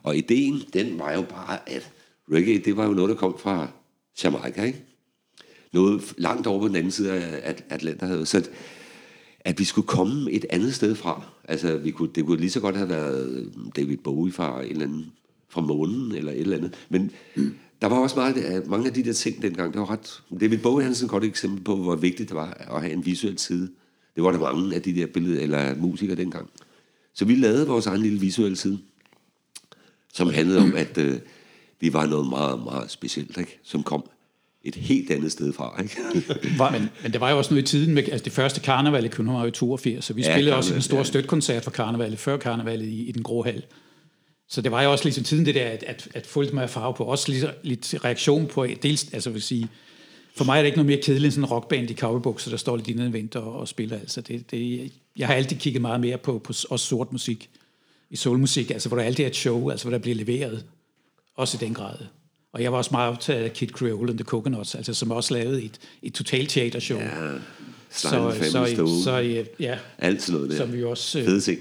Og ideen, den var jo bare, at reggae, det var jo noget, der kom fra Jamaica, ikke? Noget langt over på den anden side af Atlanterhavet. Så at, at vi skulle komme et andet sted fra. Altså, vi kunne, det kunne lige så godt have været øh, David Bowie fra en eller anden fra månen eller et eller andet. Men mm. der var også meget, øh, mange af de der ting dengang, det var ret... David Bowie han er sådan et godt eksempel på, hvor vigtigt det var at have en visuel side. Det var der mange af de der billeder, eller musikere dengang. Så vi lavede vores egen lille visuelle side, som handlede om, at øh, vi var noget meget, meget specielt, ikke? som kom et helt andet sted fra. Ikke? men, men der var jo også noget i tiden med, altså det første karneval i København var jo 82, så vi ja, spillede også en stor ja. støtkoncert for karnevalet, før karnevalet i, i den grå hal. Så det var jo også ligesom tiden det der, at, at, at lidt mere farve på, også lidt, lidt reaktion på, dels, altså vil sige, for mig er det ikke noget mere kedeligt end sådan en rockband i cowboybukser, der står lidt indadvendt og, og spiller. Altså det, det, jeg har altid kigget meget mere på, på også sort musik, i soulmusik, altså hvor der altid er et show, altså hvor der bliver leveret, også i den grad. Og jeg var også meget optaget af Kid Creole and the Coconuts, altså som også lavede et, et totalt teatershow. Ja, så, så, så, så, ja, alt sådan noget der. Som vi også, øh,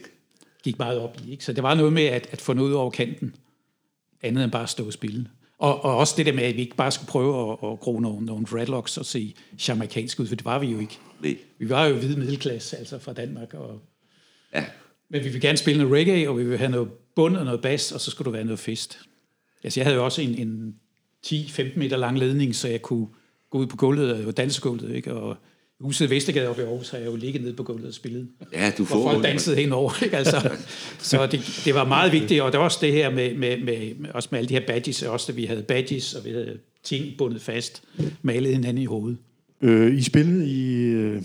gik meget op i. Ikke? Så det var noget med at, at få noget over kanten, andet end bare at stå og spille. Og, og også det der med, at vi ikke bare skulle prøve at, at gro nogle, nogle dreadlocks og se jamaikansk ud, for det var vi jo ikke. Nej. Vi var jo hvide middelklasse, altså fra Danmark. Og, ja. Men vi vil gerne spille noget reggae, og vi vil have noget bund og noget bass, og så skulle du være noget fest. Altså, jeg havde jo også en, en 10-15 meter lang ledning, så jeg kunne gå ud på gulvet og dansegulvet, ikke? Og huset Vestergade oppe i Aarhus har jeg jo ligget nede på gulvet og spillet. Ja, du får... Hvor folk dansede henover, ikke? Altså, så det, det, var meget vigtigt, og der var også det her med, med, med, med, også med alle de her badges, også da vi havde badges, og vi havde ting bundet fast, malet hinanden i hovedet. Øh, I spillede i, øh,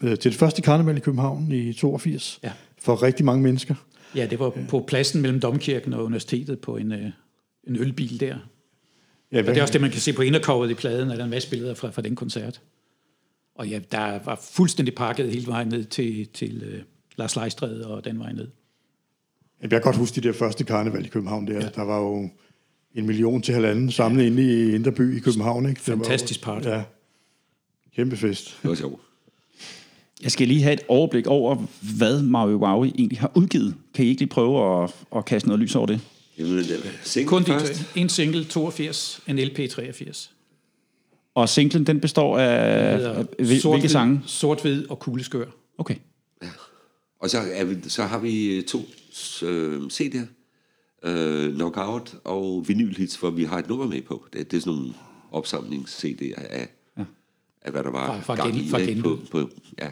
til det første karneval i København i 82, ja. for rigtig mange mennesker. Ja, det var på pladsen mellem Domkirken og universitetet på en, øh, en ølbil der. Ja, og det er også det, man kan se på inderkovet i pladen, at der er en masse billeder fra, fra den koncert. Og ja, der var fuldstændig pakket hele vejen ned til, til uh, Lars Leistred og den vej ned. Jeg kan godt huske de der første karneval i København der. Ja. Der var jo en million til halvanden samlet inde i Inderby i København. Ikke? Fantastisk part. Ja, kæmpe fest. Det var sjovt. Jeg skal lige have et overblik over, hvad Maui Wowie egentlig har udgivet. Kan I ikke lige prøve at, at kaste noget lys over det? Jamen, single Kun først. en single 82, en LP 83. Og singlen, den består af, af hvilke sange? Sort-hvid og kugleskør. Okay. Ja. Og så, er vi, så har vi øh, to øh, CD'er. Øh, Knockout og vinylhits, hvor vi har et nummer med på. Det, det er sådan nogle opsamlings-CD'er af, ja. af, hvad der var fra, fra gang gen, i på, på, ja,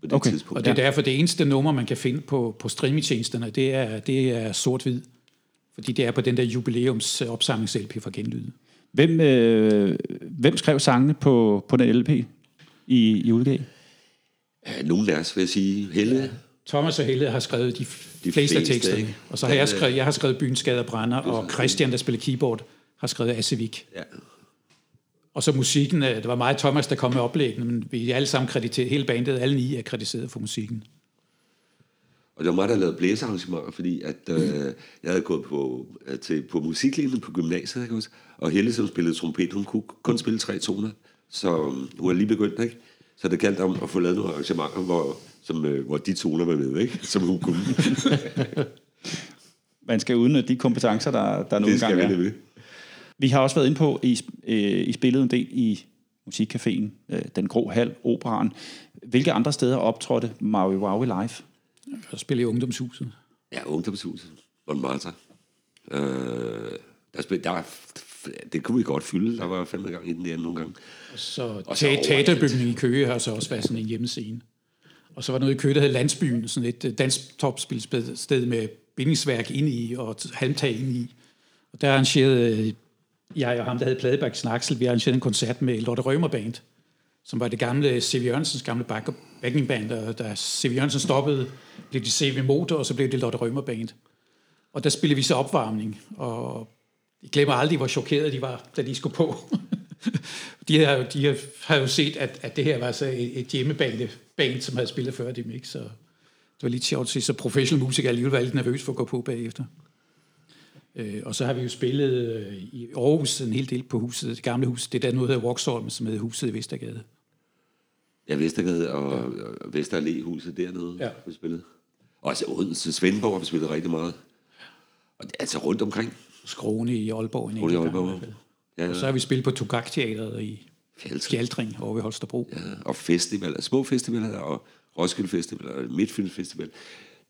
på det okay. tidspunkt. Og det er derfor det eneste nummer, man kan finde på, på streamingtjenesterne, det er, det er sort-hvid. Fordi det er på den der jubilæums opsamlings-LP fra Genlyde. Hvem, øh, hvem skrev sangene på, på den LP i, i udgav? Ja, nogle af os, vil jeg sige. Helle. Ja. Thomas og Helle har skrevet de, de fleste, af teksterne. Ikke? Og så har jeg skrevet, jeg har skrevet Byens Skader Brænder, og Christian, der spiller keyboard, har skrevet Assevik. Ja. Og så musikken, øh, det var mig Thomas, der kom med oplæggene, men vi er alle sammen krediteret, hele bandet, alle ni er krediteret for musikken. Og det var mig, der lavede blæsearrangementer, fordi at, øh, jeg havde gået på, øh, til, på musiklinjen på gymnasiet, ikke også? og Helle, som spillede trompet, hun kunne kun spille tre toner, så um, hun er lige begyndt, ikke? Så det galt om at få lavet nogle arrangementer, hvor, som, øh, hvor de toner var med, ikke? Som hun kunne. Man skal udnytte de kompetencer, der, der nogle gange er. Vi, vi har også været inde på, i, øh, I spillet en del i Musikcaféen, øh, Den Grå Hal, Operan. Hvilke andre steder optrådte Maui Wowie live? Jeg spillede i Ungdomshuset. Ja, Ungdomshuset. Montmartre. Øh, der, spil, der var, det kunne vi godt fylde. Der var fandme gang i den der nogle gange. Og så, og så teaterbygningen i Køge har så også været sådan en hjemmescene. Og så var der noget i Køge, der hed Landsbyen, sådan et øh, dansk topspilsted med bindingsværk ind i og halmtag ind i. Og der arrangerede øh, jeg og ham, der havde Pladebæk Snaksel, vi arrangerede en koncert med Lotte Rømer Band som var det gamle C.V. Jørgensens gamle backing band, og da C.V. Jørgensen stoppede, blev det C.V. Motor, og så blev det Lotte Rømer Band. Og der spillede vi så opvarmning, og jeg glemmer aldrig, hvor chokeret de var, da de skulle på. de, har, de har jo set, at, at det her var så et, et hjemmebane band, som havde spillet før dem, ikke? Så det var lidt sjovt at se, så professionel musikere alligevel var lidt nervøs for at gå på bagefter. Øh, og så har vi jo spillet øh, i Aarhus en hel del på huset, det gamle hus. Det der nu hedder Vauxhall, som hedder huset i Vestergade. Ja, Vestergade og, ja. og Vester Allé-huset dernede, Ja. vi spillede. Og altså Odense, Svendborg har vi spillet rigtig meget. Og det er altså rundt omkring. Skrone i Aalborg. Rundt i enkelt gang i Aalborg. fald. Ja, Og så har vi spillet på Tugak Teateret i Fjaltring. Fjaltring over ved Holstebro. Ja, og festivaler, små festivaler, og Roskilde Festival, og Midtfyns Festival.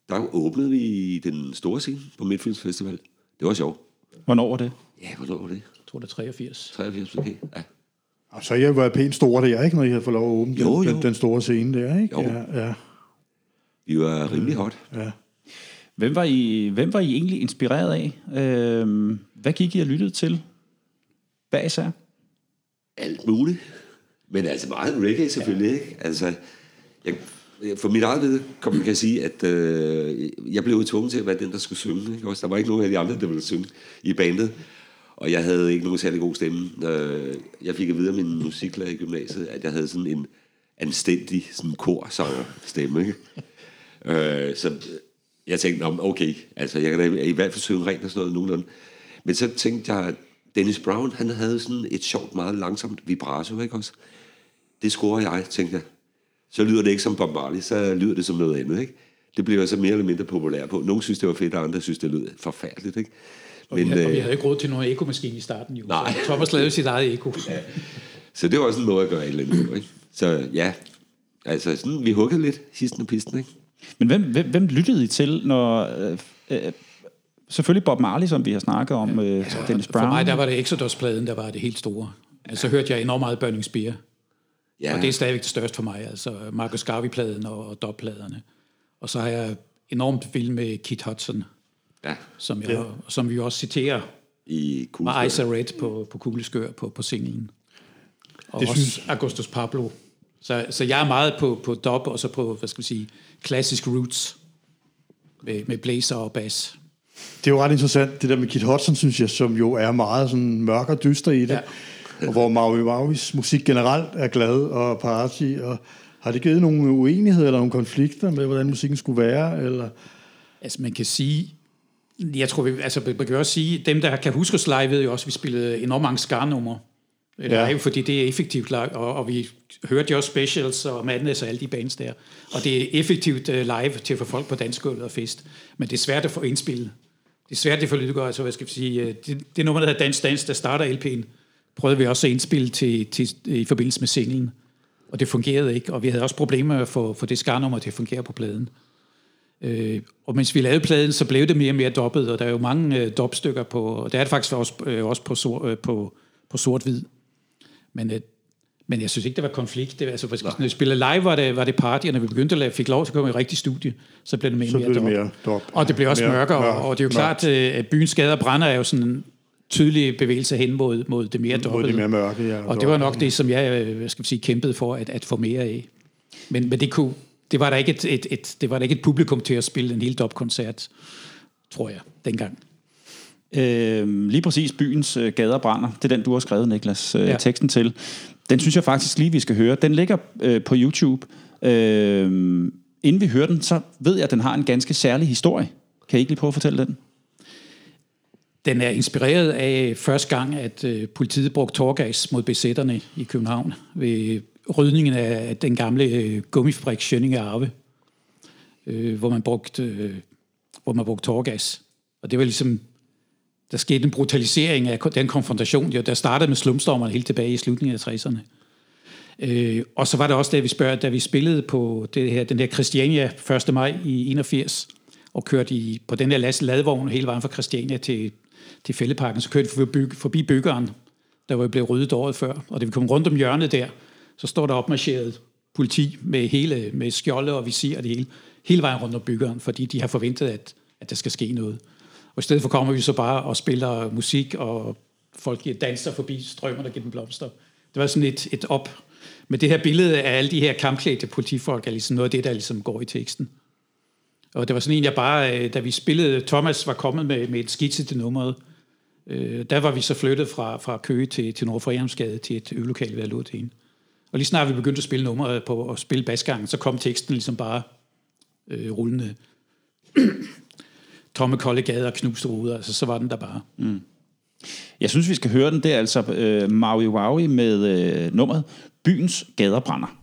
Der åbnede vi den store scene på Midtfyns Festival. Det var sjovt. Hvornår var det? Ja, hvornår var det? Jeg tror, det er 83. 83 okay. Ja. Og så har jeg været pænt store der, ikke, når I havde fået lov at åbne Jo, den, jo. Den, store scene der, ikke? Jo. Ja, ja, Vi var rimelig hot. ja. Hvem var I, hvem var I egentlig inspireret af? Øhm, hvad gik I og lyttede til? Hvad især? alt muligt. Men altså meget reggae selvfølgelig, ikke? Altså, jeg, for mit eget vedkommende kan jeg sige, at øh, jeg blev tvunget til at være den, der skulle synge. Ikke? Også, der var ikke nogen af de andre, der ville synge i bandet. Og jeg havde ikke nogen særlig god stemme. Øh, jeg fik at vide af min musiklærer i gymnasiet, at jeg havde sådan en anstændig sådan korsanger stemme. Ikke? Øh, så jeg tænkte, "Nå, okay, altså jeg kan da i hvert fald synge rent og sådan noget nogenlunde. Men så tænkte jeg, at Dennis Brown, han havde sådan et sjovt, meget langsomt vibrato, ikke også? Det scorer jeg, tænkte jeg. Så lyder det ikke som Bob Marley, så lyder det som noget andet, ikke? Det blev jeg så mere eller mindre populær på. Nogle synes, det var fedt, og andre synes, det lød forfærdeligt, ikke? Men, og, vi, og vi øh, havde ikke råd til nogen ekomaskine i starten. Jo. Nej. Så Thomas lavede sit eget eko. Ja. så det var også en måde at gøre et eller andet på, ikke? Så ja, altså sådan, vi huggede lidt histen og pisten, ikke? Men hvem, hvem, hvem lyttede I til, når... Øh, øh, selvfølgelig Bob Marley, som vi har snakket om, øh, Dennis Brown. For mig der var det Exodus-pladen, der var det helt store. Altså, så hørte jeg enormt meget Burning Spear. Ja, Og det er stadigvæk det største for mig, altså Marcus Garvey-pladen og, og Dub-pladerne. Og så har jeg enormt vild med Kit Hudson, ja som, jeg, som vi også citerer i med Kugleskør. Are Red på, på Kugleskør på, på singlen. Og Det også synes- Augustus Pablo. Så, så jeg er meget på, på dub og så på, hvad skal vi sige, klassisk roots med, med blazer og bass. Det er jo ret interessant, det der med Kit Hudson, synes jeg, som jo er meget sådan mørk og dyster i det. Ja. Ja. Og hvor Maui Mauis musik generelt er glad og party. Og har det givet nogle uenigheder eller nogle konflikter med, hvordan musikken skulle være? Eller? Altså man kan sige, jeg tror, vi, altså man kan også sige, dem der kan huske os live, ved jo også, at vi spillede enormt mange skarnumre live, Ja. fordi det er effektivt live, og, og vi hørte jo også specials og Madness og alle de bands der. Og det er effektivt uh, live til at få folk på dansgulvet og fest. Men det er svært at få indspillet. Det er svært det for lyttere, altså hvad skal vi sige, øh, det, det nummer, der hedder Dans Dans, der starter LP'en, prøvede vi også at indspille til, til, i forbindelse med singlen. Og det fungerede ikke, og vi havde også problemer med at få, få det skarnummer til at fungere på pladen. Øh, og mens vi lavede pladen, så blev det mere og mere dobbelt, og der er jo mange øh, dopstykker på, og det er det faktisk også, øh, også på, sort, øh, på, på sort-hvid. Men, øh, men jeg synes ikke, der var konflikt. Det, altså, når vi spillede live, var det, var det party, og når vi begyndte at lave, fik lov til at komme i rigtig studie, så blev det mere, Så og mere, det mere dop. Og det blev også Mere mørkere, mørkt, og, og det er jo mørkt. klart, øh, at byens gader brænder er jo sådan en tydelig bevægelse hen mod, mod det mere Mod dobbelt. det mere mørke, ja. Og det var nok det, som jeg øh, skal sige, kæmpede for at, at få mere af. Men, men det, kunne, det, var der ikke et, et, et, det var der ikke et publikum til at spille en hel dopkoncert, tror jeg, dengang. Øh, lige præcis byens øh, gader brænder. Det er den, du har skrevet, Niklas, øh, ja. Teksten til. Den synes jeg faktisk lige, vi skal høre. Den ligger øh, på YouTube. Øh, inden vi hører den, så ved jeg, at den har en ganske særlig historie. Kan I ikke lige prøve at fortælle den? Den er inspireret af første gang, at øh, politiet brugte torgas mod besætterne i København ved rydningen af den gamle øh, gummifabrik Schønninge Arve, øh, hvor man brugte øh, hvor man brugte torgas. Og det var ligesom der skete en brutalisering af den konfrontation, der startede med slumstormerne helt tilbage i slutningen af 60'erne. Øh, og så var det også, da vi, spørgte, da vi spillede på det her, den der Christiania 1. maj i 81, og kørte i, på den der last- ladvogn hele vejen fra Christiania til, til Fældeparken, så kørte vi forbi, forbi byggeren, der var blevet ryddet året før. Og da vi kom rundt om hjørnet der, så står der opmarcheret politi med, hele, med skjolde og visir og det hele, hele vejen rundt om byggeren, fordi de har forventet, at, at der skal ske noget. Og i stedet for kommer vi så bare og spiller musik, og folk danser forbi strømmer, der giver dem blomster. Det var sådan et, et op. Men det her billede af alle de her kampklædte politifolk er ligesom noget af det, der ligesom går i teksten. Og det var sådan en, jeg bare, øh, da vi spillede, Thomas var kommet med, med et skitse til nummeret, øh, der var vi så flyttet fra, fra Køge til, til Nord til et øvelokale ved Alotene. Og lige snart vi begyndte at spille nummeret på at spille basgangen, så kom teksten ligesom bare øh, rullende. Tomme kolde gader og knuste ruder, altså så var den der bare. Mm. Jeg synes, vi skal høre den. Det er altså øh, Maui Waui med øh, nummeret Byens gader brænder.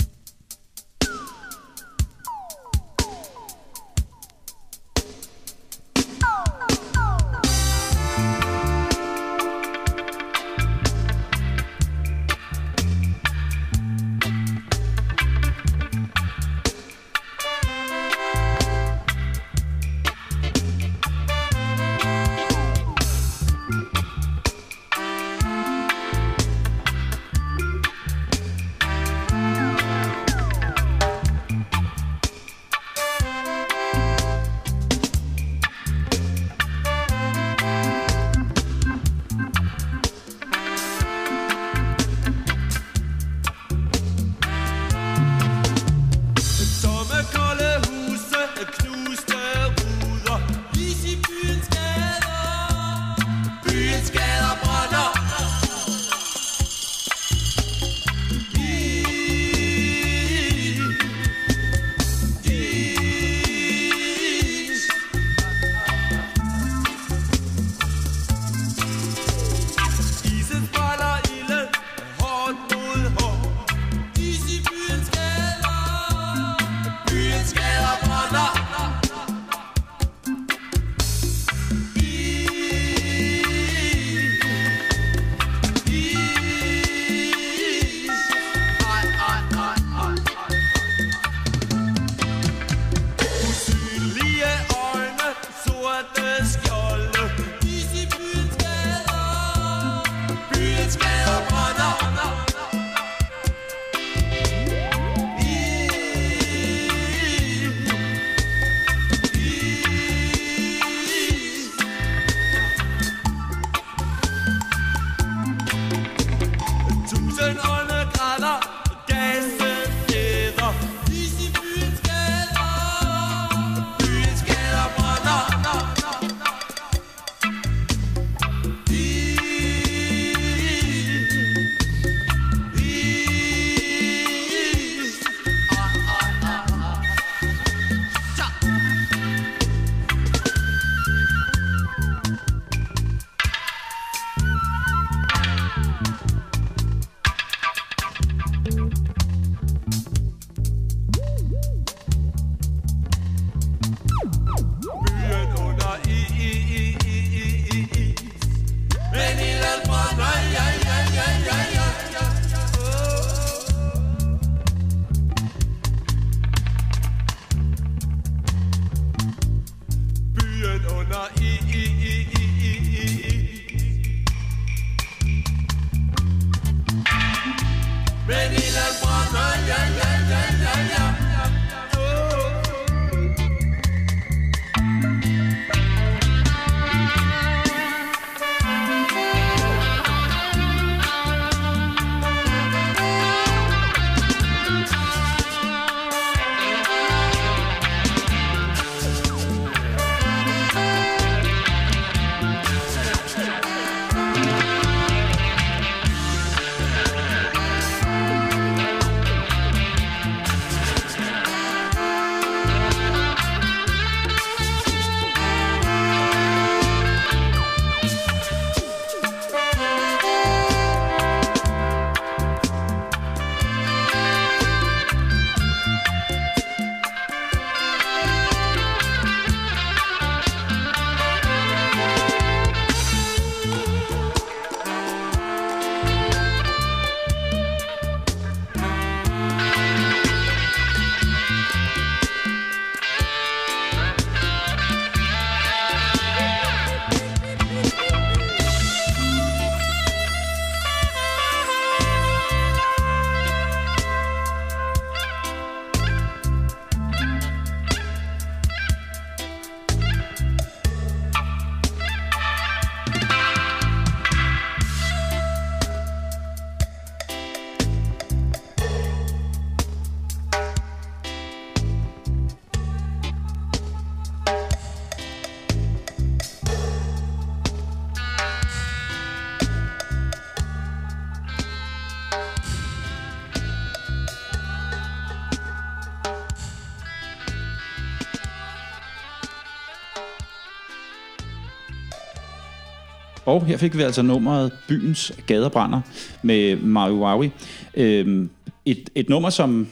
Og her fik vi altså nummeret Byens Gaderbrænder med Mario Wawi. Øhm, et, et nummer, som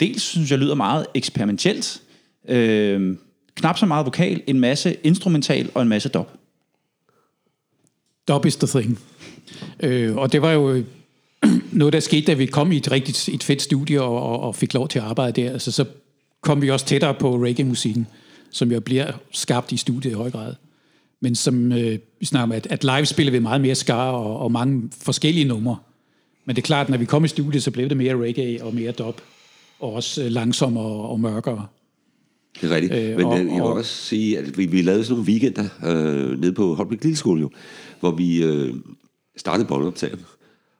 dels synes jeg lyder meget eksperimentelt. Øhm, knap så meget vokal, en masse instrumental og en masse dub. Dub is the thing. Øh, og det var jo øh, noget, der skete, da vi kom i et rigtigt et fedt studie og, og, og fik lov til at arbejde der. Altså, så kom vi også tættere på reggae-musikken, som jo bliver skabt i studiet i høj grad. Men som øh, vi snakker om, at, at live spiller vi meget mere skar og, og mange forskellige numre. Men det er klart, når vi kom i studiet, så blev det mere reggae og mere dub. Og også øh, langsommere og, og mørkere. Det er rigtigt. Øh, Men og, jeg vil og, også sige, at vi, vi lavede sådan nogle weekender øh, nede på Holbæk Lille Skole, jo, hvor vi øh, startede båndoptagen.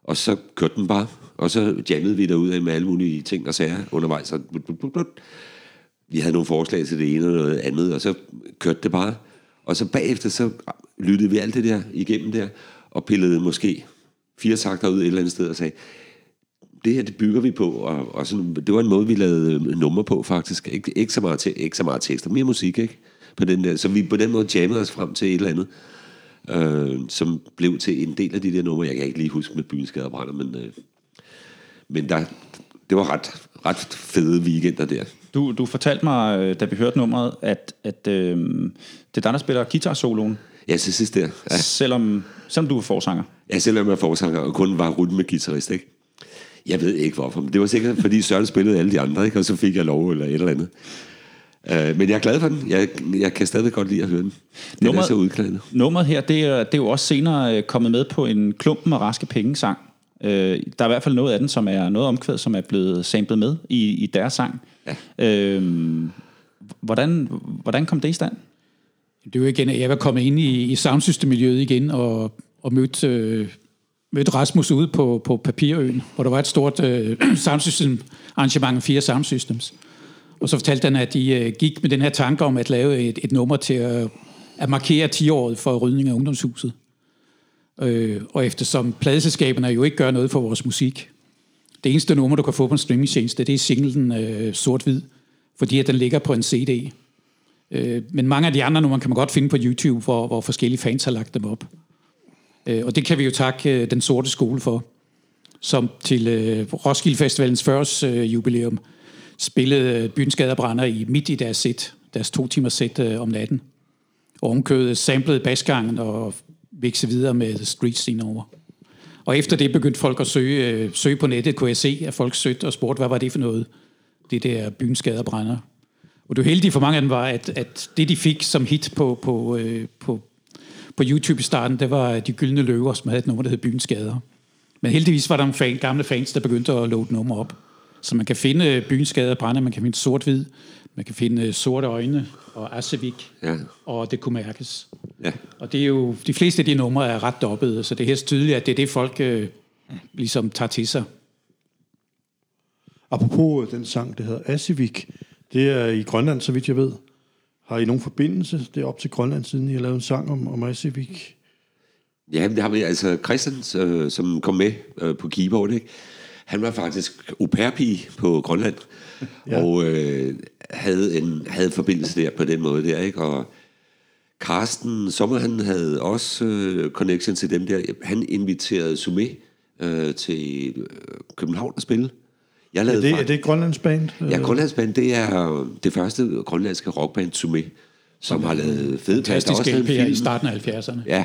Og så kørte den bare. Og så jammede vi derud med alle mulige ting og sager undervejs. Og vi havde nogle forslag til det ene og noget andet, og så kørte det bare. Og så bagefter, så lyttede vi alt det der igennem der, og pillede måske fire takter ud et eller andet sted og sagde, det her, det bygger vi på, og, og sådan, det var en måde, vi lavede øh, nummer på faktisk. Ik- ikke, så meget te- ikke så meget tekster, mere musik, ikke? På den der. Så vi på den måde jammede os frem til et eller andet, øh, som blev til en del af de der numre. Jeg kan ikke lige huske med byens skaderbrænder, men, øh, men der, det var ret, ret fede weekender der. Du, du fortalte mig, øh, da vi hørte nummeret, at, at øh, det er dig, der spiller guitar-soloen. Ja, til sidst der. Ja. Selvom, selvom du er forsanger. Ja, selvom jeg er forsanger, og kun var med guitarist, ikke? Jeg ved ikke hvorfor, men det var sikkert, fordi Søren spillede alle de andre, ikke? og så fik jeg lov eller et eller andet. Uh, men jeg er glad for den. Jeg, jeg kan stadig godt lide at høre den. Den nummeret, er så udklædende. Nummeret her, det er, det er jo også senere øh, kommet med på en klumpen og raske penge-sang. Uh, der er i hvert fald noget af den, som er noget omkvæd, som er blevet samlet med i, i deres sang. Ja. Uh, hvordan, hvordan kom det i stand? Det var igen, at jeg var kommet ind i, i soundsystem-miljøet igen, og, og mødte, øh, mødte Rasmus ude på, på Papirøen, hvor der var et stort øh, soundsystem-arrangement af fire soundsystems. Og så fortalte han, at de øh, gik med den her tanke om at lave et, et nummer til at, at markere 10-året for rydning af ungdomshuset. Øh, og eftersom pladeselskaberne jo ikke gør noget for vores musik, det eneste nummer, du kan få på en streamingtjeneste, det er singlen øh, Sort-Hvid, fordi at den ligger på en CD. Øh, men mange af de andre numre kan man godt finde på YouTube, hvor, hvor forskellige fans har lagt dem op. Øh, og det kan vi jo takke øh, den sorte skole for, som til øh, Roskilde Festivalens første øh, jubilæum spillede øh, Byens Gaderbrænder i midt i deres sæt, deres to timers sæt øh, om natten. Og omkødet samplede basgangen og vækse videre med street scene over. Og efter det begyndte folk at søge, øh, søge på nettet, kunne jeg se, at folk søgte og spurgte, hvad var det for noget? Det der Byens Gaderbrænder. Og det heldige for mange af dem var, at, at det de fik som hit på, på, øh, på på YouTube i starten, det var De Gyldne Løver, som havde et nummer, der hed Byens Gader. Men heldigvis var der nogle fan, gamle fans, der begyndte at loade nummer op. Så man kan finde Byens Gader brænde, man kan finde Sort-Hvid, man kan finde Sorte Øjne og Asevik, Ja. og det kunne mærkes. Ja. Og det er jo, de fleste af de numre er ret dobbede, så det er helt tydeligt, at det er det, folk øh, ligesom tager til sig. Apropos øh, den sang, der hedder Asivik, det er i Grønland, så vidt jeg ved. Har I nogen forbindelse? Det er op til Grønland, siden I har lavet en sang om, om Asivik. Ja, det har vi altså Christian, øh, som kom med øh, på keyboard, ikke? Han var faktisk au på Grønland, ja. og øh, havde en havde forbindelse der på den måde der, ikke? Og Carsten Sommer, han havde også øh, connection til dem der. Han inviterede Sumé øh, til øh, København at spille. Jeg Er lavede det, fakt- er det et Grønlands band? Ja, Grønlandsband, det er det første grønlandske rockband, Sumé, som har lavet fede plads. Der er Fantastisk LP'er i film. starten af 70'erne. Ja.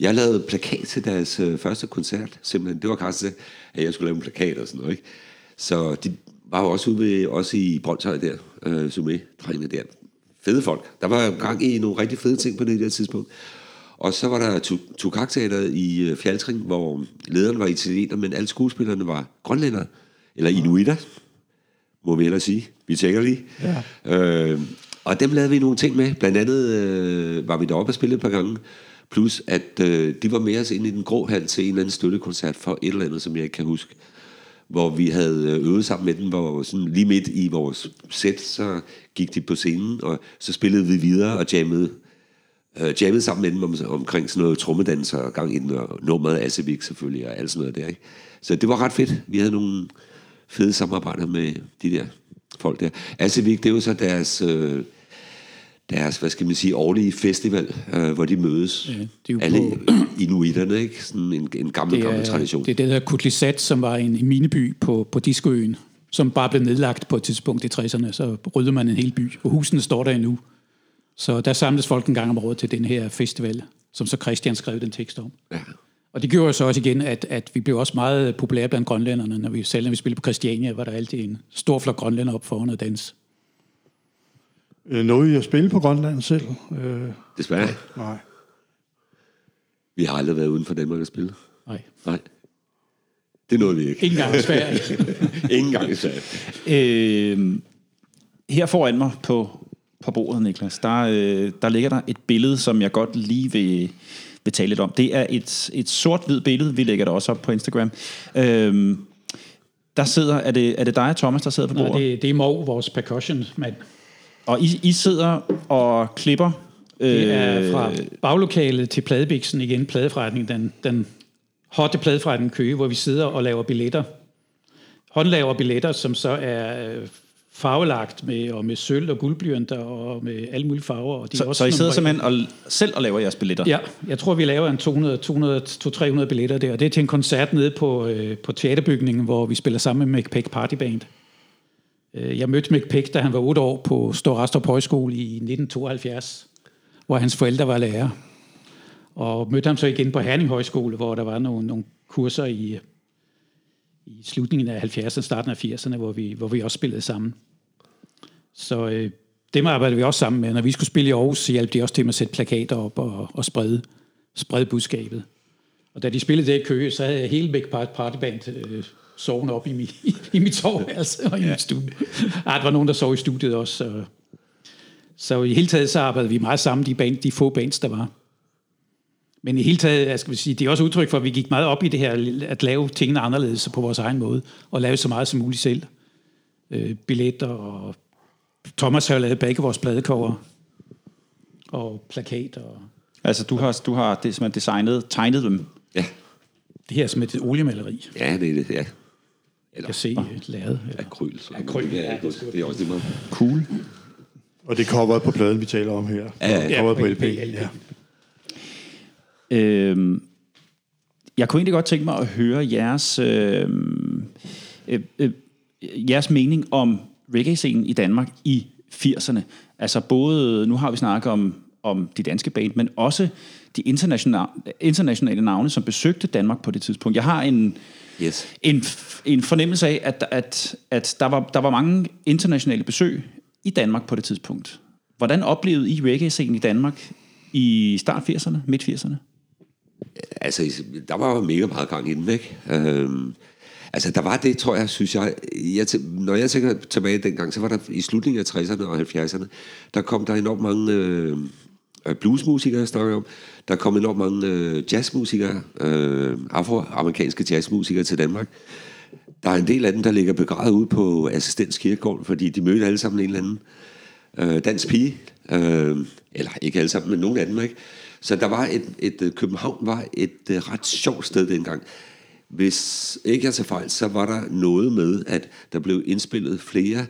Jeg lavede plakat til deres øh, første koncert, simpelthen. Det var Carsten, at jeg skulle lave en plakat og sådan noget, ikke? Så de var jo også ude ved, også i Brøndshøj der, øh, Sumé, drengene der. Fede folk. Der var gang i nogle rigtig fede ting på det der tidspunkt. Og så var der Tu- Tukak-teateret i øh, Fjaltring, hvor lederen var italiener, men alle skuespillerne var grønlændere, eller inuitter, må vi ellers sige. Vi tænker lige. Ja. Øh, og dem lavede vi nogle ting med. Blandt andet øh, var vi deroppe og spille et par gange. Plus at øh, de var med os ind i den grå hal til en eller anden støttekoncert for et eller andet, som jeg ikke kan huske. Hvor vi havde øh, øvet sammen med dem, hvor sådan lige midt i vores sæt, så gik de på scenen, og så spillede vi videre og jammede øh, jammede sammen med dem om, omkring sådan noget trommedanser og gang i den, og nummeret Asevik selvfølgelig, og alt sådan noget der. Ikke? Så det var ret fedt. Vi havde nogle fede samarbejder med de der folk der. Asevik, det er jo så deres, øh, deres hvad skal man sige, årlige festival, øh, hvor de mødes. Ja, det er jo Alle på- inuiterne, ikke? Sådan en, en gammel, Det gammel er, tradition. det er det, der Kutlisat, som var en, mineby på, på Diskoøen, som bare blev nedlagt på et tidspunkt i 60'erne. Så ryddede man en hel by, og husene står der endnu. Så der samles folk en gang om året til den her festival, som så Christian skrev den tekst om. Ja. Og det gjorde jo så også igen, at, at vi blev også meget populære blandt grønlænderne. Når vi, selv når vi spillede på Christiania, var der altid en stor flok grønlænder op foran og dans. Øh, Nåede I at spille på Grønland selv? Øh, Desværre. nej. Vi har aldrig været uden for Danmark at spille. Nej, Nej. Det nåede vi ikke. ikke engang i Sverige. Ingen gang i Sverige. Øh, her foran mig på, på bordet, Niklas, der, øh, der ligger der et billede, som jeg godt lige vil, vil tale lidt om. Det er et, et sort-hvid billede. Vi lægger det også op på Instagram. Øh, der sidder, er det, er det dig og Thomas, der sidder på bordet? Nej, det, det er Mov, vores percussion-mand. Og I, I sidder og klipper... Det er øh, fra baglokalet til pladebiksen igen, pladeforretning, den, den hotte pladeforretning Køge, hvor vi sidder og laver billetter. Håndlaver billetter, som så er øh, farvelagt med, og med sølv og guldblyanter og med alle mulige farver. Og de er Så, også så I sidder simpelthen og, selv og laver jeres billetter? Ja, jeg tror, vi laver en 200, 200 200-300 billetter der, og det er til en koncert nede på, øh, på teaterbygningen, hvor vi spiller sammen med McPeck Party Band. Øh, jeg mødte McPeck, da han var 8 år på Storastrup Højskole i 1972, hvor hans forældre var lærer. Og mødte ham så igen på Herning Højskole, hvor der var nogle, nogle kurser i, i slutningen af 70'erne, starten af 80'erne, hvor vi, hvor vi også spillede sammen. Så øh, dem arbejdede vi også sammen med. Når vi skulle spille i Aarhus, så hjalp de også til med at sætte plakater op og, og sprede, sprede budskabet. Og da de spillede det i Køge, så havde jeg hele Big Part Party Band øh, sovende op i, mi, i mit soveværelse og i mit studie. Ah, der var nogen, der sov i studiet også. Så, så i hele taget så arbejdede vi meget sammen, de, band, de få bands, der var. Men i hele taget, jeg skal sige, det er også udtryk for, at vi gik meget op i det her, at lave tingene anderledes på vores egen måde, og lave så meget som muligt selv. Øh, billetter og Thomas har lavet begge vores pladecover og plakater. Og Altså, du har, du har det, simpelthen designet, tegnet dem. Ja. det her er som et oliemaleri, Ja, det er det, ja. Jeg Eller kan se øh, lavet. akryl. så- Akryl, ja, ja, det, det er også det meget. Cool. Og det er coveret på pladen, vi taler om her. Ja, ja. Coveret på Ja, LP. på LP. Ja. Øhm, jeg kunne egentlig godt tænke mig at høre jeres, øh, øh, øh, jeres mening om reggae-scenen i Danmark i 80'erne. Altså både, nu har vi snakket om, om de danske band, men også de internationale, internationale navne, som besøgte Danmark på det tidspunkt. Jeg har en, Yes. en, en fornemmelse af, at, at, at der, var, der var mange internationale besøg i Danmark på det tidspunkt. Hvordan oplevede I reggae-scenen i Danmark i start 80'erne, midt 80'erne? Altså, der var jo mega meget gang i den, ikke? Øhm, altså, der var det, tror jeg, synes jeg, jeg når jeg tænker tilbage dengang, så var der i slutningen af 60'erne og 70'erne, der kom der enormt mange øh, Øh, bluesmusikere, jeg snakker om. Der kom enormt mange øh, jazzmusikere, øh, afroamerikanske jazzmusikere til Danmark. Der er en del af dem, der ligger begravet ud på Assistens Kirkegård, fordi de mødte alle sammen en eller anden øh, dansk pige. Øh, eller ikke alle sammen, men nogen af dem, ikke? Så der var et, et, øh, København var et, øh, ret sjovt sted dengang. Hvis ikke jeg tager fejl, så var der noget med, at der blev indspillet flere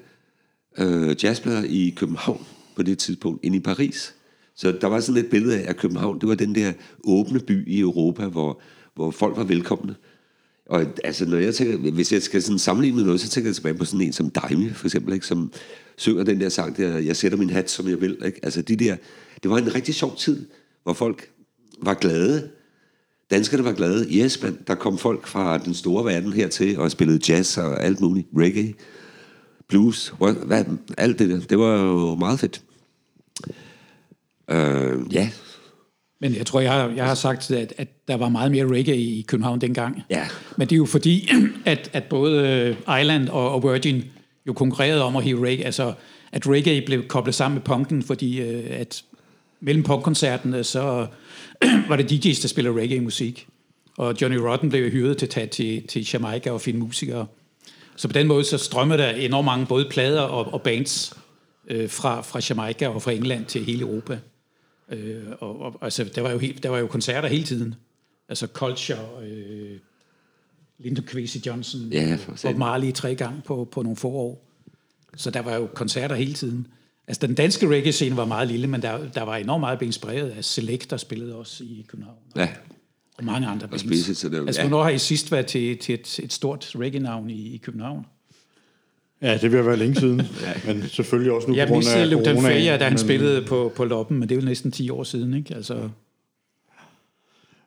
øh, jazzplader i København på det tidspunkt, end i Paris. Så der var sådan et billede af, at København, det var den der åbne by i Europa, hvor, hvor folk var velkomne. Og altså, når jeg tænker, hvis jeg skal sådan sammenligne med noget, så tænker jeg tilbage på sådan en som Daimi, for eksempel, ikke, som synger den der sang der, jeg sætter min hat, som jeg vil. Ikke? Altså, de der, det var en rigtig sjov tid, hvor folk var glade. Danskerne var glade. Yes, man, der kom folk fra den store verden hertil og spillede jazz og alt muligt. Reggae, blues, hvad, alt det der. Det var jo meget fedt. Uh, ja, men jeg tror, jeg har, jeg har sagt, at, at der var meget mere reggae i København dengang. Ja. Men det er jo fordi, at, at både Island og, og Virgin jo konkurrerede om at hive reggae. Altså, at reggae blev koblet sammen med punken, fordi øh, at mellem punkkoncerterne, så var det DJ's, der spillede reggae-musik. Og Johnny Rotten blev hyret til at tage til, til Jamaica og finde musikere. Så på den måde, så strømmede der enormt mange både plader og, og bands øh, fra, fra Jamaica og fra England til hele Europa. Øh, og, og, altså, der var, jo helt, der var jo koncerter hele tiden. Altså Culture, øh, Lyndon Kwesi Johnson, ja, Bob Marley tre gange på, på nogle få år. Så der var jo koncerter hele tiden. Altså den danske reggae-scene var meget lille, men der, der var enormt meget inspireret af Select, der spillede også i København. Ja. Og mange andre bands. Og til dem. Altså, ja. hvornår har I sidst været til, til et, et stort reggae-navn i, i København? Ja, det vil være længe siden, ja. men selvfølgelig også nu ja, på grund af corona. Jeg mistede da han men... spillede på, på Loppen, men det er jo næsten 10 år siden, ikke? Altså...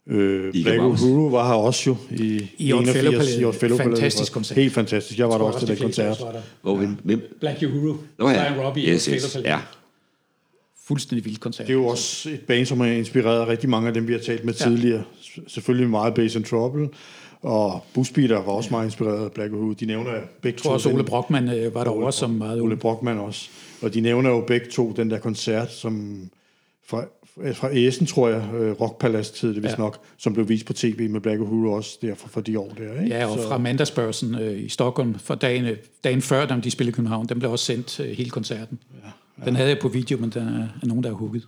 Øh, Black Uhuru var her også jo i, I 81. I Fellow Fantastisk koncert. Helt fantastisk. Jeg var der også til den koncert. Hvor hvem? Black Uhuru. Nå ja. Brian Robbie yes, yes. Ja. Fuldstændig vild koncert. Det er jo også et band, som har inspireret rigtig mange af dem, vi har talt med ja. tidligere. Selvfølgelig meget Bass and Trouble. Og Busbeater var også meget inspireret af Black Uhuru. De nævner begge to... Jeg tror også, Ole Brockmann øh, var der også som meget... Ole Brockmann også. Og de nævner jo begge to den der koncert, som fra, fra Essen, tror jeg, øh, Rockpalast hed det vist ja. nok, som blev vist på tv med Black Uhuru også der for, for de år der. Ikke? Ja, og Så. fra Mandagsbørsen øh, i Stockholm for dagen, øh, dagen før, da de spillede i København, den blev også sendt øh, hele koncerten. Ja, ja. Den havde jeg på video, men den er, er nogen, der er hugget.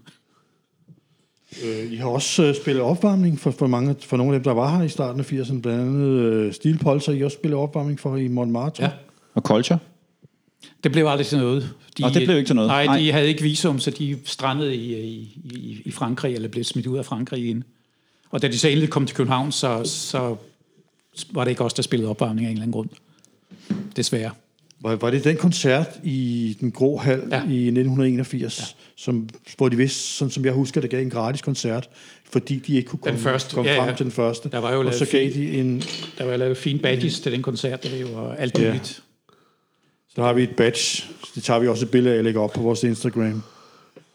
Øh, I har også øh, spillet opvarmning for, for, mange, for nogle af dem, der var her i starten af 80'erne, blandt andet øh, Steel Pulse, I også spillet opvarmning for i Montmartre. Ja. Og Culture? Det blev aldrig til noget. De, og det blev ikke til noget? Nej, nej, de havde ikke visum, så de strandede i, i, i, i Frankrig, eller blev smidt ud af Frankrig igen. Og da de så endelig kom til København, så, så var det ikke os, der spillede opvarmning af en eller anden grund. Desværre. Var, var det den koncert i den grå hal ja. i 1981, ja. som, hvor de vidste, sådan som jeg husker, det gav en gratis koncert, fordi de ikke kunne komme, første, komme ja, frem ja. til den første. Der var jo og så gav de en... Der var lavet fine badges ja. til den koncert, det var alt ja. muligt. Så har vi et badge. Det tager vi også et billede af og lægger op på vores Instagram.